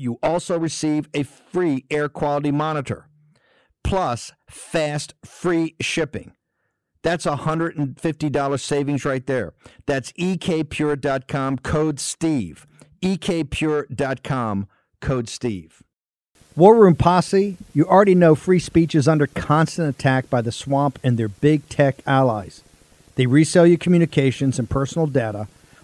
You also receive a free air quality monitor plus fast free shipping. That's a $150 savings right there. That's ekpure.com code STEVE. ekpure.com code STEVE. War Room Posse, you already know free speech is under constant attack by the swamp and their big tech allies. They resell your communications and personal data